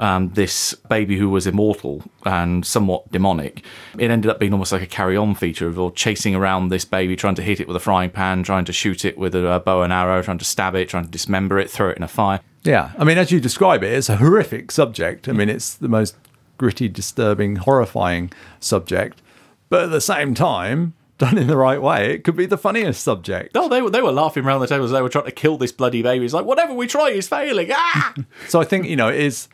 [SPEAKER 4] Um, this baby who was immortal and somewhat demonic. It ended up being almost like a carry on feature of chasing around this baby, trying to hit it with a frying pan, trying to shoot it with a bow and arrow, trying to stab it, trying to dismember it, throw it in a fire.
[SPEAKER 2] Yeah, I mean, as you describe it, it's a horrific subject. I mean, it's the most gritty, disturbing, horrifying subject. But at the same time, done in the right way, it could be the funniest subject.
[SPEAKER 4] No, they were they were laughing around the table as they were trying to kill this bloody baby. It's like whatever we try is failing. Ah! *laughs*
[SPEAKER 2] So I think, you know, it is,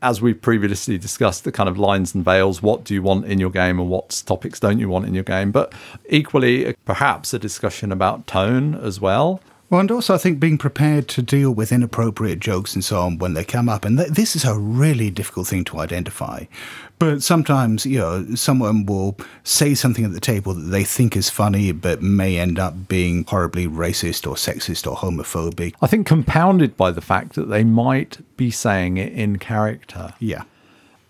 [SPEAKER 2] as we've previously discussed, the kind of lines and veils. What do you want in your game and what topics don't you want in your game? But equally, perhaps a discussion about tone as well.
[SPEAKER 3] Well, and also I think being prepared to deal with inappropriate jokes and so on when they come up, and th- this is a really difficult thing to identify. But sometimes, you know, someone will say something at the table that they think is funny, but may end up being horribly racist or sexist or homophobic.
[SPEAKER 2] I think compounded by the fact that they might be saying it in character,
[SPEAKER 3] Yeah.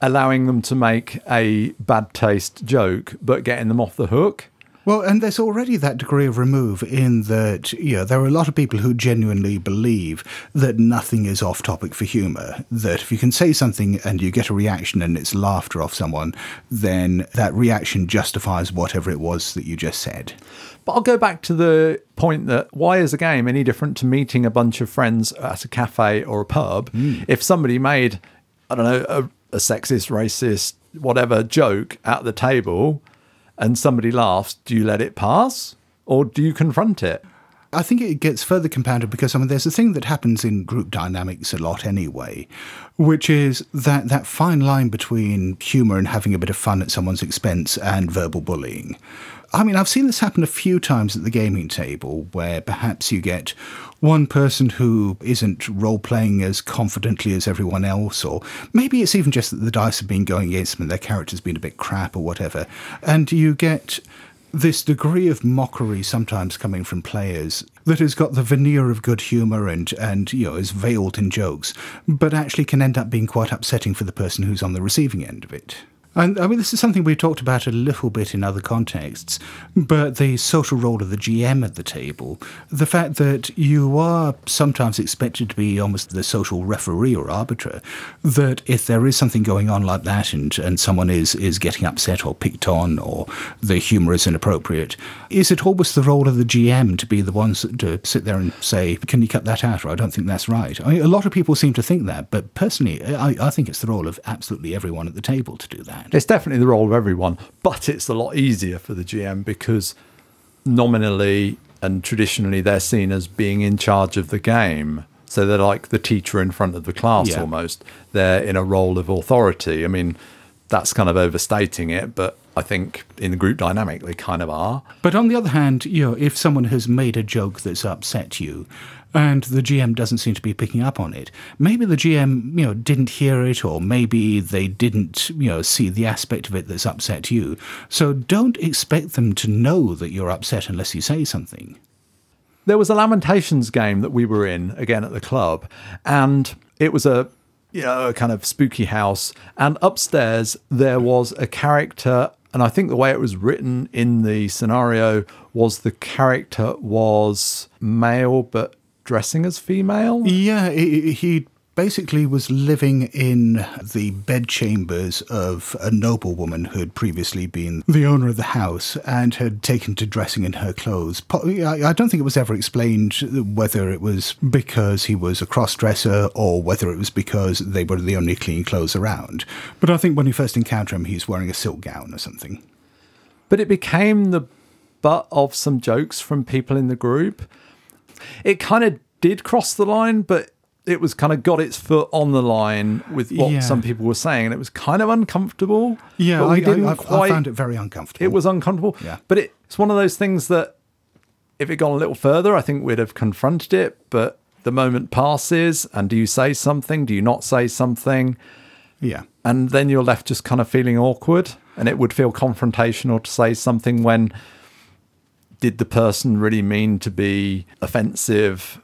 [SPEAKER 2] allowing them to make a bad taste joke, but getting them off the hook.
[SPEAKER 3] Well, and there's already that degree of remove in that, you know, there are a lot of people who genuinely believe that nothing is off topic for humour. That if you can say something and you get a reaction and it's laughter off someone, then that reaction justifies whatever it was that you just said.
[SPEAKER 2] But I'll go back to the point that why is a game any different to meeting a bunch of friends at a cafe or a pub? Hmm. If somebody made, I don't know, a, a sexist, racist, whatever joke at the table and somebody laughs, do you let it pass or do you confront it?
[SPEAKER 3] I think it gets further compounded because I mean, there's a thing that happens in group dynamics a lot anyway, which is that, that fine line between humour and having a bit of fun at someone's expense and verbal bullying. I mean, I've seen this happen a few times at the gaming table where perhaps you get one person who isn't role playing as confidently as everyone else, or maybe it's even just that the dice have been going against them and their character's been a bit crap or whatever. And you get this degree of mockery sometimes coming from players that has got the veneer of good humour and, and you know is veiled in jokes, but actually can end up being quite upsetting for the person who's on the receiving end of it. And I mean, this is something we've talked about a little bit in other contexts, but the social role of the GM at the table, the fact that you are sometimes expected to be almost the social referee or arbiter, that if there is something going on like that and, and someone is, is getting upset or picked on or the humour is inappropriate, is it always the role of the GM to be the ones to sit there and say, can you cut that out or I don't think that's right? I mean, a lot of people seem to think that, but personally, I, I think it's the role of absolutely everyone at the table to do that.
[SPEAKER 2] It's definitely the role of everyone, but it's a lot easier for the GM because nominally and traditionally they're seen as being in charge of the game. So they're like the teacher in front of the class
[SPEAKER 3] Yeah.
[SPEAKER 2] almost. They're in a role of authority. I mean, that's kind of overstating it, but I think in the group dynamic they kind of are.
[SPEAKER 3] But on the other hand, you know, if someone has made a joke that's upset you, and the GM doesn't seem to be picking up on it, maybe the GM, you know, didn't hear it, or maybe they didn't, you know, see the aspect of it that's upset you. So don't expect them to know that you're upset unless you say something.
[SPEAKER 2] There was a Lamentations game that we were in again at the club, and it was a you know a kind of spooky house. And upstairs there was a character, and I think the way it was written in the scenario was the character was male but dressing as female.
[SPEAKER 3] Yeah, he, he basically was living in the bedchambers of a noblewoman who had previously been the owner of the house and had taken to dressing in her clothes. I I don't think it was ever explained whether it was because he was a cross dresser or whether it was because they were the only clean clothes around. But I think when you first encounter him, he's wearing a silk gown or something.
[SPEAKER 2] but it became the butt of some jokes from people in the group. It kind of did cross the line, but it was kind of got its foot on the line with what
[SPEAKER 3] Yeah.
[SPEAKER 2] some people were saying, and it was kind of uncomfortable.
[SPEAKER 3] Yeah, I, I, I,
[SPEAKER 2] quite.
[SPEAKER 3] I found it very uncomfortable.
[SPEAKER 2] it was uncomfortable.
[SPEAKER 3] Yeah.
[SPEAKER 2] but it, it's one of those things that if it gone a little further, I think we'd have confronted it. But the moment passes, and do you say something? Do you not say something?
[SPEAKER 3] yeah.
[SPEAKER 2] and then you're left just kind of feeling awkward and it would feel confrontational to say something when did the person really mean to be offensive?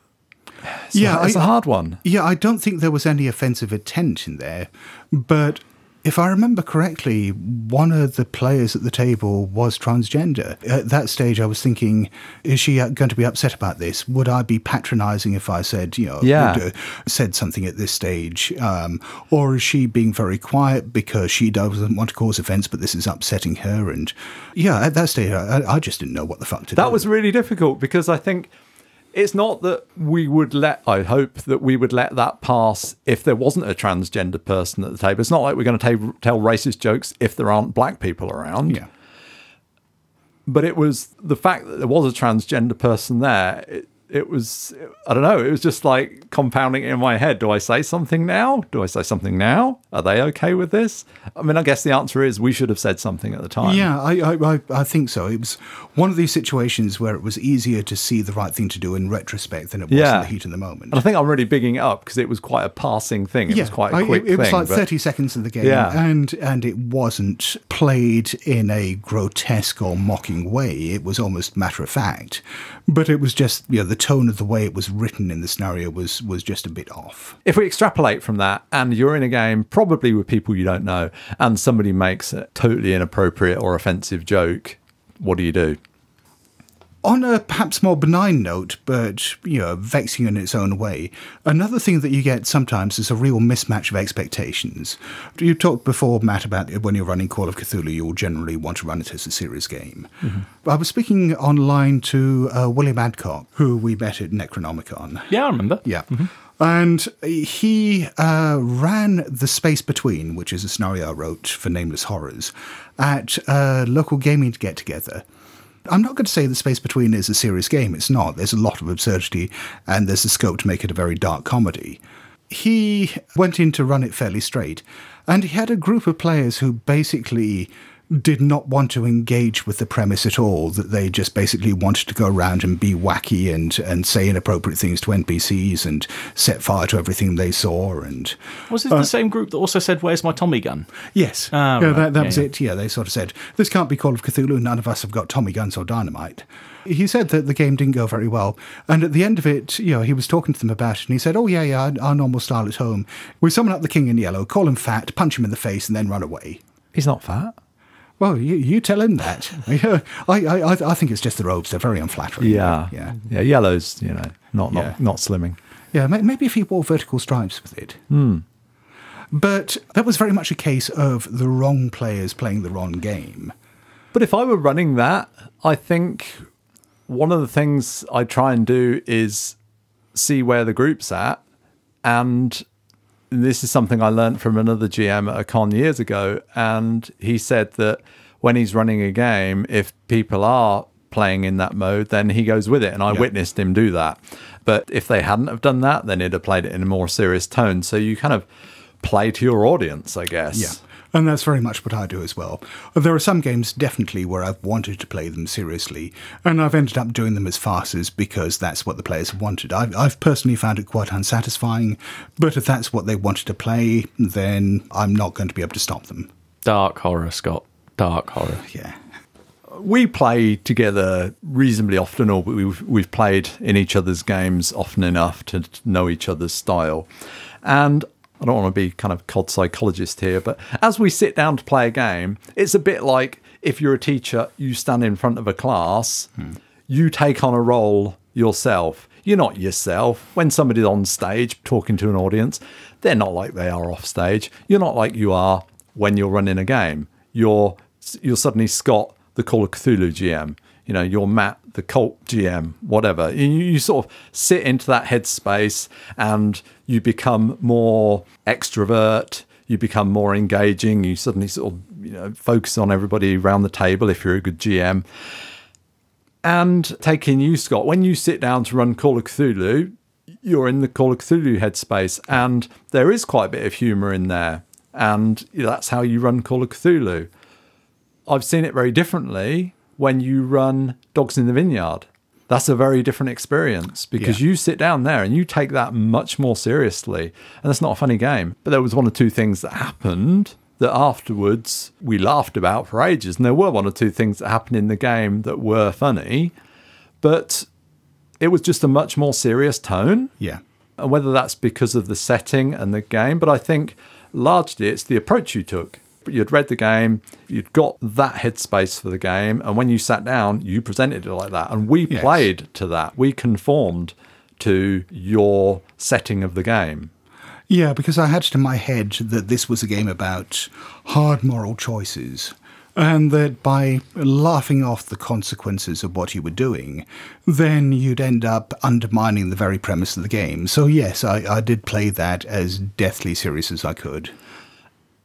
[SPEAKER 2] It's
[SPEAKER 3] Yeah,
[SPEAKER 2] a, it's a hard one.
[SPEAKER 3] Yeah, I don't think there was any offensive intent in there, but If I remember correctly, one of the players at the table was transgender. At that stage, I was thinking, is she going to be upset about this? Would I be patronising if I said, you know,
[SPEAKER 2] Yeah.
[SPEAKER 3] uh, said something at this stage? Um, or is she being very quiet because she doesn't want to cause offence, but this is upsetting her? And yeah, at that stage, I, I just didn't know what the fuck to do.
[SPEAKER 2] That was really difficult because I think it's not that we would let, I hope that we would let that pass if there wasn't a transgender person at the table. It's not like we're going to ta- tell racist jokes if there aren't black people around.
[SPEAKER 3] yeah.
[SPEAKER 2] But it was the fact that there was a transgender person there. It, it was, I don't know, it was just like compounding in my head. Do I say something now? Do I say something now? Are they okay with this? I mean, I guess the answer is we should have said something at the time.
[SPEAKER 3] Yeah, I, I, I, I think so. It was one of these situations where it was easier to see the right thing to do in retrospect than it was in the heat of the moment.
[SPEAKER 2] And I think I'm really bigging it up because it was quite a passing thing. It was quite a
[SPEAKER 3] I-
[SPEAKER 2] quick
[SPEAKER 3] it, it was
[SPEAKER 2] thing.
[SPEAKER 3] like
[SPEAKER 2] but-
[SPEAKER 3] 30 seconds of the game,
[SPEAKER 2] Yeah.
[SPEAKER 3] and and it wasn't played in a grotesque or mocking way. It was almost matter of fact, but it was just you know the tone of the way it was written in the scenario was was just a bit off.
[SPEAKER 2] if we extrapolate from that and you're in a game probably with people you don't know and somebody makes a totally inappropriate or offensive joke what do you do
[SPEAKER 3] On a perhaps more benign note, but you know, vexing in its own way, another thing that you get sometimes is a real mismatch of expectations. You talked before, Matt, about when you're running Call of Cthulhu, you'll generally want to run it as a serious game. I was speaking online to uh, William Adcock, who we met at Necronomicon.
[SPEAKER 4] Yeah, I remember.
[SPEAKER 3] Yeah. And he uh, ran The Space Between, which is a scenario I wrote for Nameless Horrors, at a local gaming get together. I'm not going to say The Space Between is a serious game. It's not. There's a lot of absurdity, and there's a scope to make it a very dark comedy. He went in to run it fairly straight, and he had a group of players who basically did not want to engage with the premise at all, that they just basically wanted to go around and be wacky and, and say inappropriate things to NPCs and set fire to everything they saw. And
[SPEAKER 4] Was it the same group that also said, Where's my Tommy gun?
[SPEAKER 3] yes,
[SPEAKER 4] Ah,
[SPEAKER 3] yeah,
[SPEAKER 4] right.
[SPEAKER 3] that, that
[SPEAKER 4] Yeah,
[SPEAKER 3] was
[SPEAKER 4] yeah.
[SPEAKER 3] it. Yeah, they sort of said, this can't be Call of Cthulhu. None of us have got Tommy guns or dynamite. He said that the game didn't go very well. And at the end of it, you know, he was talking to them about it and he said, oh, yeah, yeah, our, our normal style at home. We summon up the king in yellow, call him fat, punch him in the face, and then run away.
[SPEAKER 2] he's not fat
[SPEAKER 3] Well, you, you tell him that. *laughs* I, I, I- I think it's just the robes. They're very unflattering.
[SPEAKER 2] yeah
[SPEAKER 3] Yeah.
[SPEAKER 2] yeah yellow's you know not not,
[SPEAKER 3] Yeah.
[SPEAKER 2] not slimming
[SPEAKER 3] Yeah, maybe if he wore vertical stripes with it. Hmm. But that was very much a case of the wrong players playing the wrong game.
[SPEAKER 2] But if I were running that, I think one of the things I try and do is see where the group's at. And this is something I learned from another GM at a con years ago. And he said that when he's running a game, if people are playing in that mode, then he goes with it. And I
[SPEAKER 3] Yeah.
[SPEAKER 2] witnessed him do that. But if they hadn't have done that, then he'd have played it in a more serious tone. So you kind of play to your audience, I guess.
[SPEAKER 3] Yeah. And that's very much what I do as well. There are some games definitely where I've wanted to play them seriously, and I've ended up doing them as farces because that's what the players have wanted. I've, I've personally found it quite unsatisfying, but if that's what they wanted to play, then I'm not going to be able to stop them.
[SPEAKER 4] Dark horror, Scott. Dark horror. *laughs*
[SPEAKER 3] Yeah.
[SPEAKER 2] we play together reasonably often, or we've we've played in each other's games often enough to know each other's style. And I don't want to be kind of cod psychologist here, but as we sit down to play a game, it's a bit like if you're a teacher, you stand in front of a class, hmm. you take on a role yourself. You're not yourself. When somebody's on stage talking to an audience, they're not like they are off stage. You're not like you are when you're running a game. You're you're suddenly Scott, the Call of Cthulhu GM. You know, you're Matt, the cult GM, whatever. You, you sort of sit into that headspace and you become more extrovert. You become more engaging. You suddenly sort of you know focus on everybody around the table if you're a good GM. And taking you, Scott, when you sit down to run Call of Cthulhu, you're in the Call of Cthulhu headspace, and there is quite a bit of humor in there, and that's how you run Call of Cthulhu. I've seen it very differently when you run Dogs in the Vineyard. That's a very different experience because
[SPEAKER 3] Yeah.
[SPEAKER 2] you sit down there and you take that much more seriously. And that's not a funny game. But there was one or two things that happened that afterwards we laughed about for ages. And there were one or two things that happened in the game that were funny. But it was just a much more serious tone
[SPEAKER 3] Yeah.
[SPEAKER 2] and whether that's because of the setting and the game. But I think largely it's the approach you took. You'd read the game, you'd got that headspace for the game, and when you sat down, you presented it like that. And we
[SPEAKER 3] Yes.
[SPEAKER 2] played to that. We conformed to your setting of the game.
[SPEAKER 3] Yeah, because I had it in my head that this was a game about hard moral choices. And that by laughing off the consequences of what you were doing, then you'd end up undermining the very premise of the game. So, yes, I, I did play that as deathly serious as I could.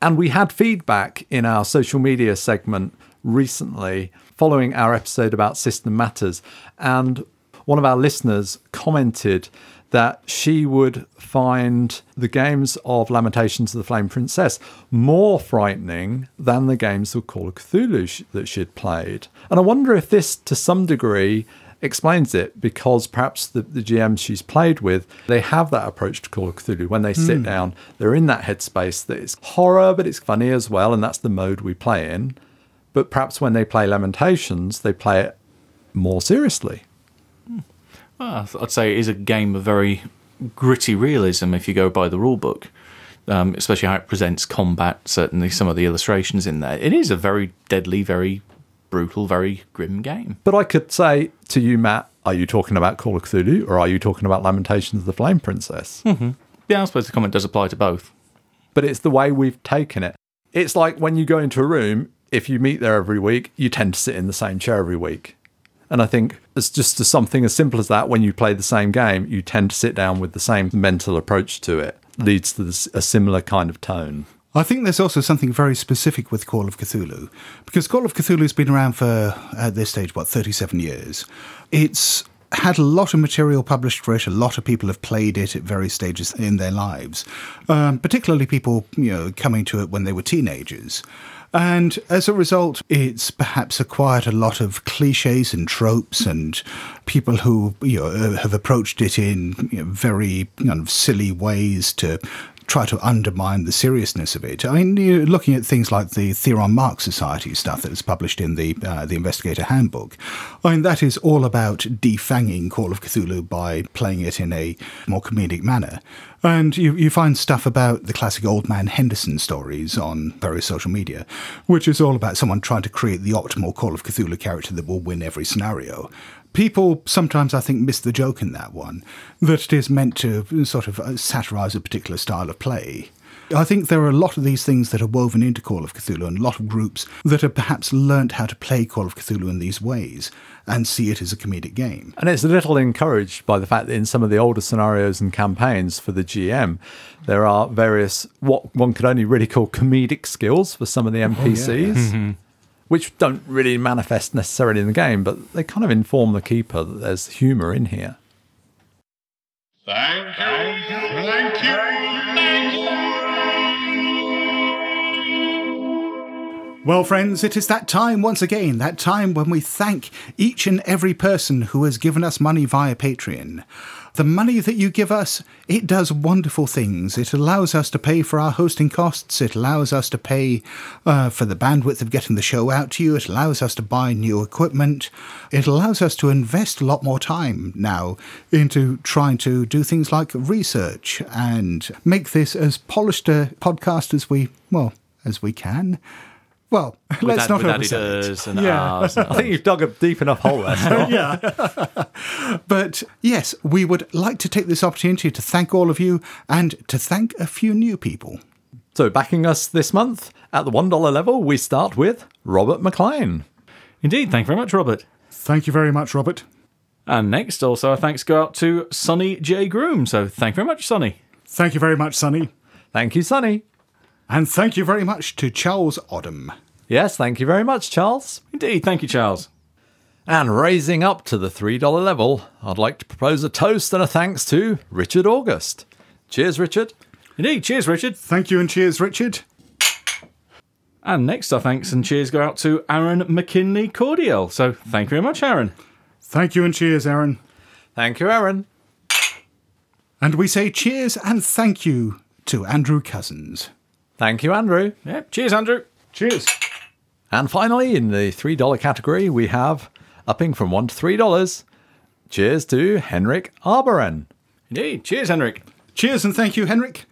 [SPEAKER 2] And we had feedback in our social media segment recently following our episode about System Matters. And one of our listeners commented that she would find the games of Lamentations of the Flame Princess more frightening than the games of Call of Cthulhu that she'd played. And I wonder if this, to some degree, explains it because perhaps the, the GMs she's played with, they have that approach to Call of Cthulhu. When they sit down, they're in that headspace that it's horror, but it's funny as well, and that's the mode we play in. But perhaps when they play Lamentations, they play it more seriously.
[SPEAKER 4] Well, I'd say it is a game of very gritty realism if you go by the rule book, um, especially how it presents combat. Certainly, some of the illustrations in there. It is a very deadly, very brutal, very grim game.
[SPEAKER 2] But I could say to you, Matt, are you talking about Call of Cthulhu or are you talking about Lamentations of the Flame Princess? Mm-hmm.
[SPEAKER 4] Yeah, I suppose the comment does apply to both.
[SPEAKER 2] but it's the way we've taken it. It's like when you go into a room, if you meet there every week, you tend to sit in the same chair every week. And I think it's just something as simple as that. When you play the same game, you tend to sit down with the same mental approach to it, leads to this, a similar kind of tone.
[SPEAKER 3] I think there's also something very specific with Call of Cthulhu, because Call of Cthulhu has been around for, at this stage, what, 37 years. It's had a lot of material published for it. A lot of people have played it at various stages in their lives, um, particularly people, you know, coming to it when they were teenagers. And as a result, it's perhaps acquired a lot of cliches and tropes, and people who you know, have approached it in you know, very kind of silly ways to try to undermine the seriousness of it. I mean, you're looking at things like the Theron Marks Society stuff that's published in the uh, the Investigator Handbook. I mean, that is all about defanging Call of Cthulhu by playing it in a more comedic manner. And you, you find stuff about the classic Old Man Henderson stories on various social media, which is all about someone trying to create the optimal Call of Cthulhu character that will win every scenario. People sometimes, I think, miss the joke in that one, that it is meant to sort of uh, satirize a particular style of play. I think there are a lot of these things that are woven into Call of Cthulhu and a lot of groups that have perhaps learnt how to play Call of Cthulhu in these ways and see it as a comedic game.
[SPEAKER 2] And it's a little encouraged by the fact that in some of the older scenarios and campaigns for the GM, there are various, what one could only really call comedic skills for some of the NPCs, *laughs* which don't really manifest necessarily in the game, but they kind of inform the keeper that there's humour in here.
[SPEAKER 5] Thank you. Thank you. Thank you.
[SPEAKER 3] Well, friends, it is that time once again, that time when we thank each and every person who has given us money via Patreon. The money that you give us, it does wonderful things. It allows us to pay for our hosting costs. It allows us to pay uh, for the bandwidth of getting the show out to you. It allows us to buy new equipment. It allows us to invest a lot more time now into trying to do things like research and make this as polished a podcast as we, well, as we can. Well, *laughs* let's
[SPEAKER 4] With
[SPEAKER 3] not
[SPEAKER 4] add- with
[SPEAKER 3] oversell it.
[SPEAKER 4] and
[SPEAKER 3] Yeah.
[SPEAKER 4] Rs and *laughs*
[SPEAKER 2] I think you've dug a deep enough hole there. Scott. *laughs*
[SPEAKER 3] But yes, we would like to take this opportunity to thank all of you and to thank a few new people.
[SPEAKER 2] So, backing us this month at the $1 level, we start with Robert McLean.
[SPEAKER 4] Indeed, thank you very much, Robert.
[SPEAKER 3] Thank you very much, Robert.
[SPEAKER 4] And next, also, our thanks go out to Sonny J. Groom. So thank you very much, Sonny.
[SPEAKER 3] Thank you very much, Sonny.
[SPEAKER 2] Thank you, Sonny.
[SPEAKER 3] And thank you very much to Charles Odom.
[SPEAKER 2] Yes, thank you very much, Charles.
[SPEAKER 4] Indeed, thank you, Charles.
[SPEAKER 2] And raising up to the $3 level, I'd like to propose a toast and a thanks to Richard August. Cheers, Richard.
[SPEAKER 4] Indeed, cheers, Richard.
[SPEAKER 3] Thank you and cheers, Richard.
[SPEAKER 4] And next, our thanks and cheers go out to Aaron McKinley Cordial. So thank you very much, Aaron.
[SPEAKER 3] Thank you and cheers, Aaron.
[SPEAKER 2] Thank you, Aaron.
[SPEAKER 3] And we say cheers and thank you to Andrew Cousins.
[SPEAKER 2] Thank you, Andrew.
[SPEAKER 4] Yeah, cheers, Andrew.
[SPEAKER 3] Cheers.
[SPEAKER 2] And finally, in the $3 category, we have upping from $1 to $3. Cheers to Henrik Arberen.
[SPEAKER 4] Indeed, cheers, Henrik.
[SPEAKER 3] Cheers and thank you, Henrik.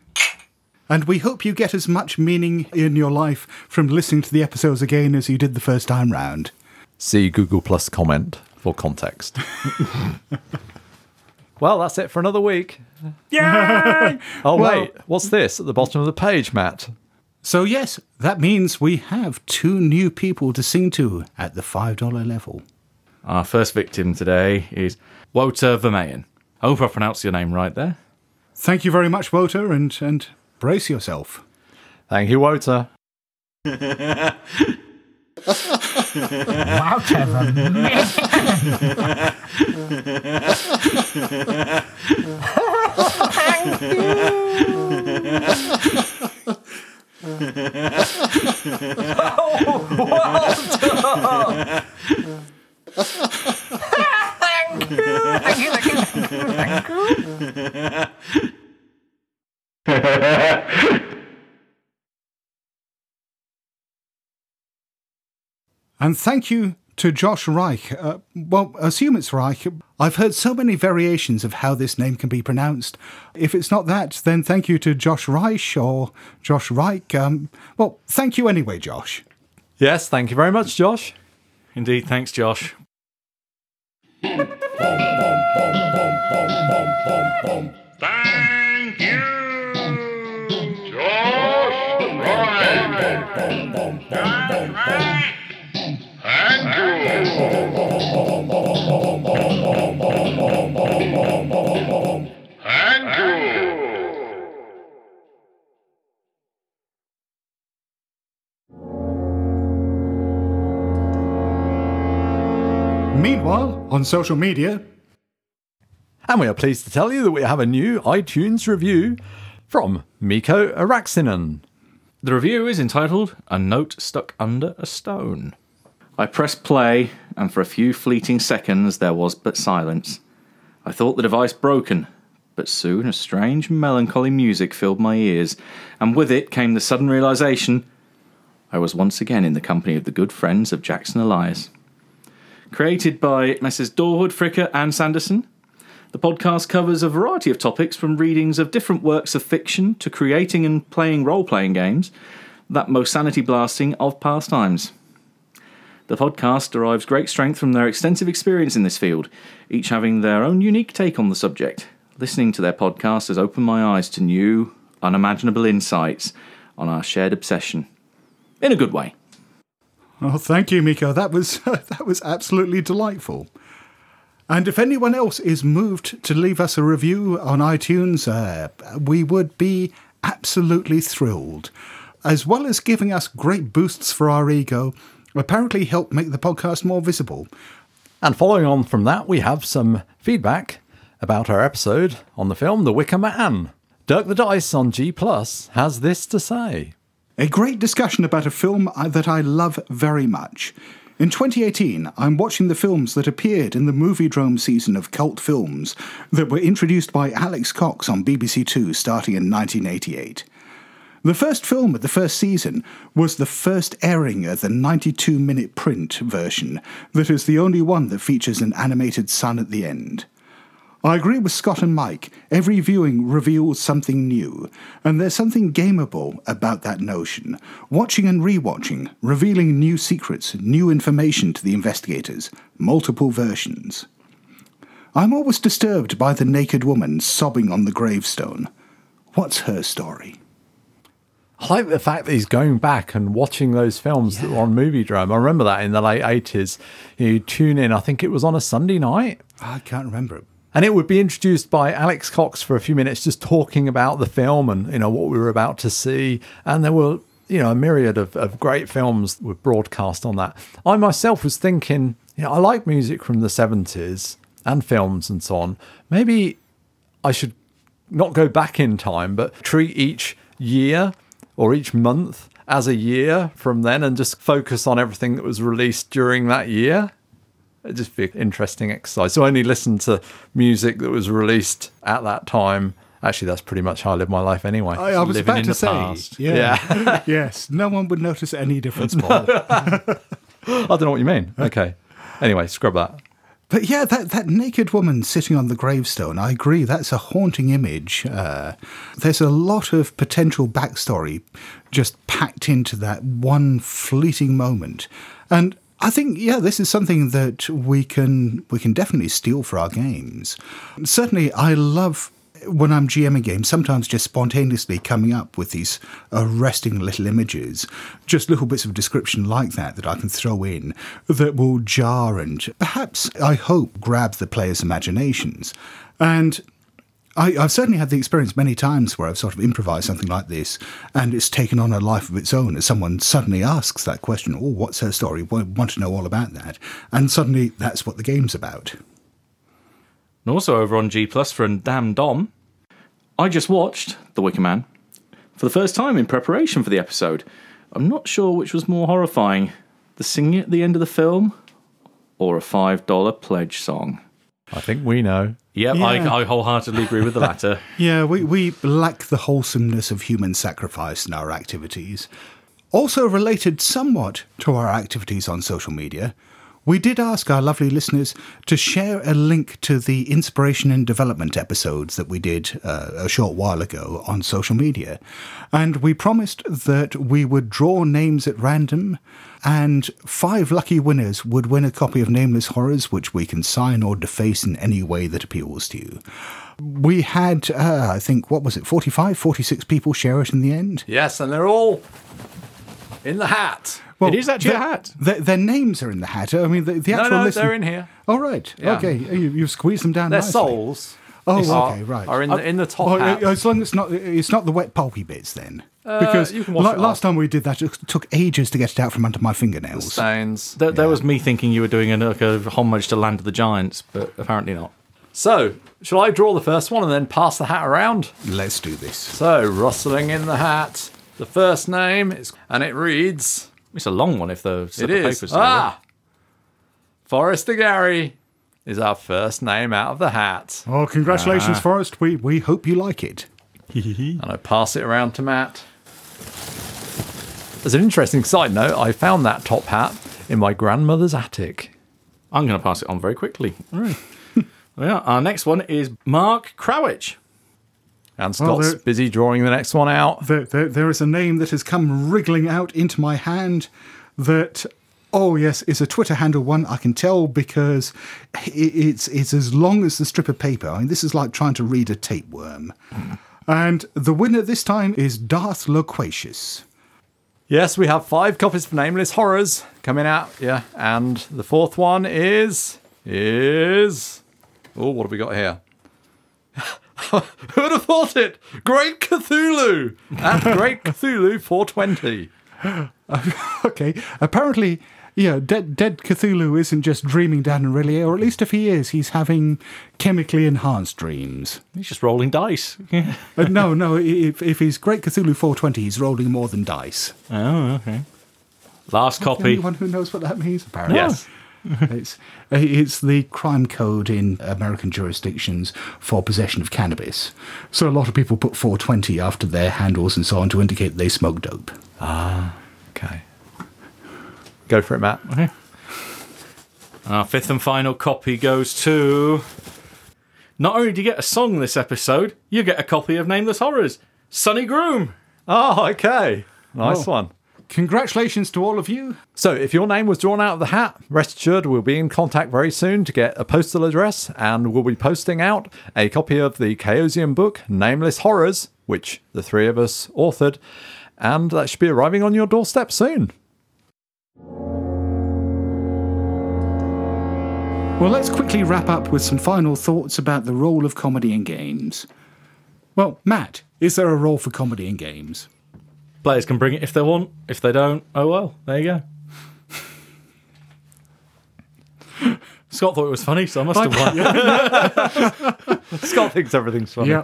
[SPEAKER 3] And we hope you get as much meaning in your life from listening to the episodes again as you did the first time round.
[SPEAKER 2] See Google Plus comment for context. *laughs* well, that's it for another week.
[SPEAKER 4] Yay! *laughs*
[SPEAKER 2] Oh,
[SPEAKER 3] Well-
[SPEAKER 2] wait, what's this at the bottom of the page, Matt?
[SPEAKER 3] So, yes, that means we have two new people to sing to at the $5 level.
[SPEAKER 4] Our first victim today is Wouter Vermeyen. I hope I pronounced your name right there.
[SPEAKER 3] Thank you very much, Wouter, and, and brace yourself.
[SPEAKER 2] Thank you, Wouter.
[SPEAKER 7] Wow, Trevor. *laughs* *laughs* Thank you. Thank you. Thank you. Thank you.
[SPEAKER 3] And thank you to Josh Reich. Uh, well, assume it's Reich. I've heard so many variations of how this name can be pronounced. If it's not that, then thank you to Josh Reich or Josh Reich. Um, well, thank you anyway, Josh.
[SPEAKER 2] Yes, thank you very much, Josh.
[SPEAKER 4] Indeed, thanks, Josh.
[SPEAKER 5] Thank you, Josh Ryan. Andrew. Andrew.
[SPEAKER 3] Meanwhile, on social media,
[SPEAKER 2] And we are pleased to tell you that we have a new iTunes review from Miko Araxinen.
[SPEAKER 4] The review is entitled A Note Stuck Under a Stone. I pressed play, and for a few fleeting seconds there was but silence. I thought the device broken, but soon a strange melancholy music filled my ears, and with it came the sudden realization I was once again in the company of the good friends of Jackson Elias. Created by Messrs. Dorward, Fricker, and Sanderson, the podcast covers a variety of topics from readings of different works of fiction to creating and playing role playing games, that most sanity blasting of pastimes. The podcast derives great strength from their extensive experience in this field, each having their own unique take on the subject. Listening to their podcast has opened my eyes to new, unimaginable insights on our shared obsession. In a good way.
[SPEAKER 3] Oh, thank you, Miko. That was *laughs* that was absolutely delightful. And if anyone else is moved to leave us a review on iTunes, uh, we would be absolutely thrilled. As well as giving us great boosts for our ego, apparently help make the podcast more visible.
[SPEAKER 2] And following on from that, we have some feedback about our episode on the film The Wicker Man. Dirk the Dice on G Plus has this to say.
[SPEAKER 3] A great discussion about a film that I love very much. In 2018, I'm watching the films that appeared in the Moviedrome season of cult films that were introduced by Alex Cox on BBC Two starting in 1988. The first film of the first season was the first airing of the 92 minute print version, that is the only one that features an animated sun at the end. I agree with Scott and Mike. Every viewing reveals something new, and there's something gameable about that notion. Watching and rewatching, revealing new secrets, new information to the investigators, multiple versions. I'm always disturbed by the naked woman sobbing on the gravestone. What's her story?
[SPEAKER 2] I like the fact that he's going back and watching those films that were on Moviedrome. I remember that in the late 80s. You tune in, I think it was on a Sunday night,
[SPEAKER 3] I can't remember.
[SPEAKER 2] and it would be introduced by Alex Cox for a few minutes, just talking about the film and you know what we were about to see. And there were you know a myriad of, of great films were broadcast on that. I myself was thinking, you know, I like music from the 70s and films and so on. Maybe I should not go back in time, but treat each year or each month as a year from then and just focus on everything that was released during that year. It'd just be an interesting exercise. So only listen to music that was released at that time. Actually, that's pretty much how I live my life anyway.
[SPEAKER 3] I, I was
[SPEAKER 4] Living
[SPEAKER 3] about
[SPEAKER 4] in
[SPEAKER 3] to say,
[SPEAKER 4] past.
[SPEAKER 3] yeah, *laughs* yes, no one would notice any difference, Paul. *laughs*
[SPEAKER 2] I don't know what you mean. *laughs* Okay. Anyway, scrub that.
[SPEAKER 3] But yeah, that, that naked woman sitting on the gravestone, I agree, that's a haunting image. Uh, there's a lot of potential backstory just packed into that one fleeting moment. And I think, yeah, this is something that we can we can definitely steal for our games. Certainly, I love when I'm GMing games, sometimes just spontaneously coming up with these arresting little images, just little bits of description like that that I can throw in that will jar and perhaps, I hope, grab the player's imaginations. And I, I've certainly had the experience many times where I've sort of improvised something like this and it's taken on a life of its own as someone suddenly asks that question, oh, what's her story? Want to know all about that. And suddenly that's what the game's about.
[SPEAKER 4] And also over on G Plus from Damn Dom, I just watched The Wicker Man for the first time in preparation for the episode. I'm not sure which was more horrifying the singing at the end of the film or a $5 pledge song.
[SPEAKER 2] I think we know.
[SPEAKER 4] Yep,
[SPEAKER 3] Yeah.
[SPEAKER 4] I, I wholeheartedly agree with the latter. *laughs*
[SPEAKER 3] Yeah, we, we lack the wholesomeness of human sacrifice in our activities. Also, related somewhat to our activities on social media, we did ask our lovely listeners to share a link to the inspiration and development episodes that we did uh, a short while ago on social media. And we promised that we would draw names at random, and five lucky winners would win a copy of Nameless Horrors, which we can sign or deface in any way that appeals to you. We had, uh, I think, what was it, 45, 46 people share it in the end?
[SPEAKER 2] Yes, and they're all in the hat.
[SPEAKER 3] Well,
[SPEAKER 4] It is actually a
[SPEAKER 3] their-
[SPEAKER 4] hat.
[SPEAKER 3] Their, their names are in the hat. I mean, the, the
[SPEAKER 2] No,
[SPEAKER 3] actual
[SPEAKER 2] no,
[SPEAKER 3] listen-
[SPEAKER 2] they're in here.
[SPEAKER 3] Oh, right.
[SPEAKER 2] Yeah.
[SPEAKER 3] Okay. You, you've squeezed them down
[SPEAKER 2] Their
[SPEAKER 3] nicely.
[SPEAKER 2] souls
[SPEAKER 3] Oh,
[SPEAKER 2] are,
[SPEAKER 3] okay, right.
[SPEAKER 2] are in the, in the top
[SPEAKER 3] Well,
[SPEAKER 2] hat.
[SPEAKER 3] as long as it's not, it's not the wet pulpy bits then. because
[SPEAKER 2] Uh, you can wash
[SPEAKER 3] last time we did that, it took ages to get it out from under my fingernails.
[SPEAKER 2] Stains.
[SPEAKER 4] That, that was me thinking you were doing a, like a homage to Land of the Giants, but apparently not.
[SPEAKER 2] So, shall I draw the first one and then pass the hat around?
[SPEAKER 3] Let's do this.
[SPEAKER 2] So, rustling in the hat. The first name is, and it reads.
[SPEAKER 4] It's a long one if the slip
[SPEAKER 2] It
[SPEAKER 4] of
[SPEAKER 2] is
[SPEAKER 4] paper's
[SPEAKER 2] ah. Forrester Gary is our first name out of the hat,
[SPEAKER 3] Oh, congratulations, Forrest. We, we hope you like it. *laughs*
[SPEAKER 2] and I pass it around to Matt. As an interesting side note, I found that top hat in my grandmother's attic.
[SPEAKER 4] I'm going to pass it on very quickly. *laughs* yeah, our next one is Mark Crowich.
[SPEAKER 2] And Scott's
[SPEAKER 3] there-
[SPEAKER 2] busy drawing the next one out.
[SPEAKER 3] There, there, there is a name that has come wriggling out into my hand that, oh yes, is a Twitter handle one. I can tell because it's it's as long as the strip of paper. I mean, this is like trying to read a tapeworm. And the winner this time is Darth Loquacious.
[SPEAKER 2] Yes, we have five copies of Nameless Horrors coming out. Yeah, and the fourth one is is oh, what have we got here? *laughs* Who would have thought it? Great Cthulhu at Great Cthulhu 420. *laughs*
[SPEAKER 3] Okay, apparently, yeah, dead, dead Cthulhu isn't just dreaming down in R'lyeh, or at least if he is, he's having chemically enhanced dreams.
[SPEAKER 4] He's just rolling dice. *laughs*
[SPEAKER 3] Uh, no, no, if, if he's Great Cthulhu 420, he's rolling more than dice.
[SPEAKER 4] oh, okay. Last copy.
[SPEAKER 3] Anyone who knows what that means? Apparently,
[SPEAKER 2] Yes. *laughs*
[SPEAKER 3] it's it's the crime code in American jurisdictions for possession of cannabis. So a lot of people put 420 after their handles and so on to indicate they smoke dope.
[SPEAKER 2] Ah, okay. Go for it, Matt.
[SPEAKER 4] Our fifth and final copy goes to. Not only do you get a song this episode, you get a copy of Nameless Horrors. Sonny Groom.
[SPEAKER 2] Oh, okay. Nice
[SPEAKER 3] Oh.
[SPEAKER 2] one.
[SPEAKER 3] Congratulations to all of you.
[SPEAKER 2] So, if your name was drawn out of the hat, rest assured we'll be in contact very soon to get a postal address, and we'll be posting out a copy of the Chaosium book, Nameless Horrors, which the three of us authored, and that should be arriving on your doorstep soon.
[SPEAKER 3] Well, let's quickly wrap up with some final thoughts about the role of comedy in games. Well, Matt, is there a role for comedy in games?
[SPEAKER 4] Players can bring it if they want. If they don't, oh well. There you go. *laughs* Scott thought it was funny, so I must have won. *laughs* *laughs*
[SPEAKER 2] Scott thinks everything's funny.
[SPEAKER 3] Yeah.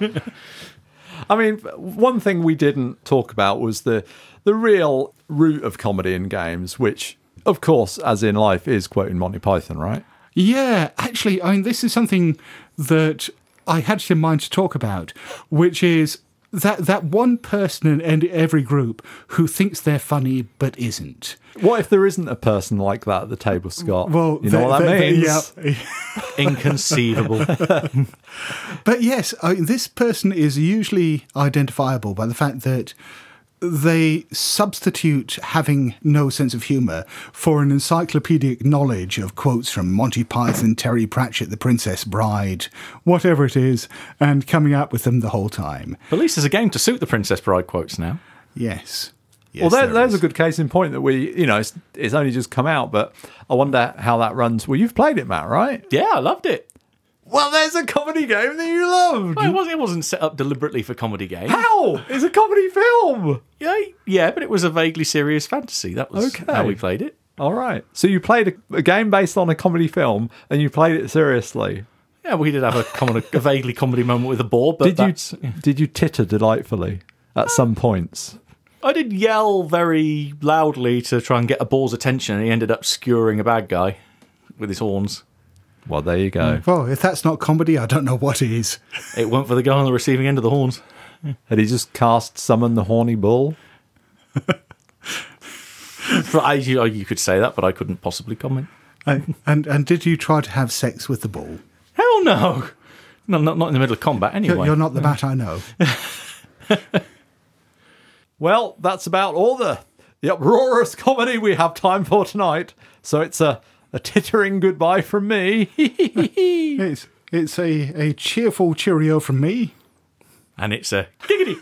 [SPEAKER 2] I mean, one thing we didn't talk about was the the real root of comedy in games, which, of course, as in life, is quoting Monty Python, right?
[SPEAKER 3] Yeah, actually, I mean, this is something that I had in mind to talk about, which is that that one person in in every group who thinks they're funny but isn't.
[SPEAKER 2] What if there isn't a person like that at the table, Scott?
[SPEAKER 3] Well,
[SPEAKER 2] you know
[SPEAKER 3] the-
[SPEAKER 2] what that
[SPEAKER 3] the- the-
[SPEAKER 2] means.
[SPEAKER 3] yeah. *laughs* *laughs*
[SPEAKER 4] Inconceivable.
[SPEAKER 3] But yes, I, this person is usually identifiable by the fact that they substitute having no sense of humour for an encyclopedic knowledge of quotes from Monty Python, Terry Pratchett, The Princess Bride, whatever it is, and coming up with them the whole time.
[SPEAKER 4] At least there's a game to suit the Princess Bride quotes now.
[SPEAKER 3] Yes. yes
[SPEAKER 2] well, there,
[SPEAKER 3] there
[SPEAKER 2] there's
[SPEAKER 3] is.
[SPEAKER 2] a good case in point that we, you know, it's, it's only just come out, but I wonder how that runs. Well, you've played it, Matt, right?
[SPEAKER 4] Yeah, I loved it.
[SPEAKER 2] Well, there's a comedy game that you loved.
[SPEAKER 4] Well, it, was, it wasn't set up deliberately for comedy game.
[SPEAKER 2] How? It's a comedy film.
[SPEAKER 4] Yeah, yeah, but it was a vaguely serious fantasy. That was
[SPEAKER 2] Okay.
[SPEAKER 4] how we played it.
[SPEAKER 2] All right. So you played a, a game based on a comedy film, and you played it seriously.
[SPEAKER 4] Yeah, we did have a, comedy, a vaguely comedy moment with a boar, but
[SPEAKER 2] Did you? Did you titter delightfully at uh, some points?
[SPEAKER 4] I did yell very loudly to try and get a boar's attention, and he ended up skewering a bad guy with his horns.
[SPEAKER 2] Well, there you go. Mm.
[SPEAKER 3] Well, if that's not comedy, I don't know what is. *laughs*
[SPEAKER 4] It went for the guy on the receiving end of the horns.
[SPEAKER 2] Had he just cast summon the horny bull? *laughs*
[SPEAKER 4] I, you, you could say that, but I couldn't possibly comment.
[SPEAKER 3] and, and and did you try to have sex with the bull?
[SPEAKER 4] Hell no! No, not, not in the middle of combat
[SPEAKER 3] You're,
[SPEAKER 4] anyway.
[SPEAKER 3] you're not the mm. bat I know. *laughs*
[SPEAKER 2] Well, that's about all the, the uproarious comedy we have time for tonight. So it's a, a tittering goodbye from me. *laughs*
[SPEAKER 3] It's it's a, a cheerful cheerio from me.
[SPEAKER 4] And it's a giggity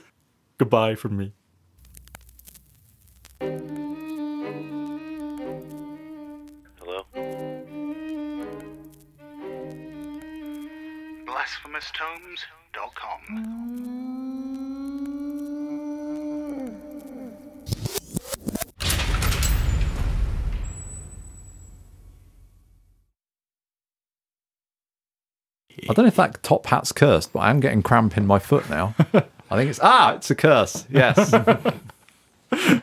[SPEAKER 4] goodbye from me.
[SPEAKER 8] Hello?
[SPEAKER 3] BlasphemousTomes.com.
[SPEAKER 2] I don't know if that top hat's cursed, but I am getting cramp in my foot now. *laughs* I think it's ah, it's a curse. Yes. *laughs*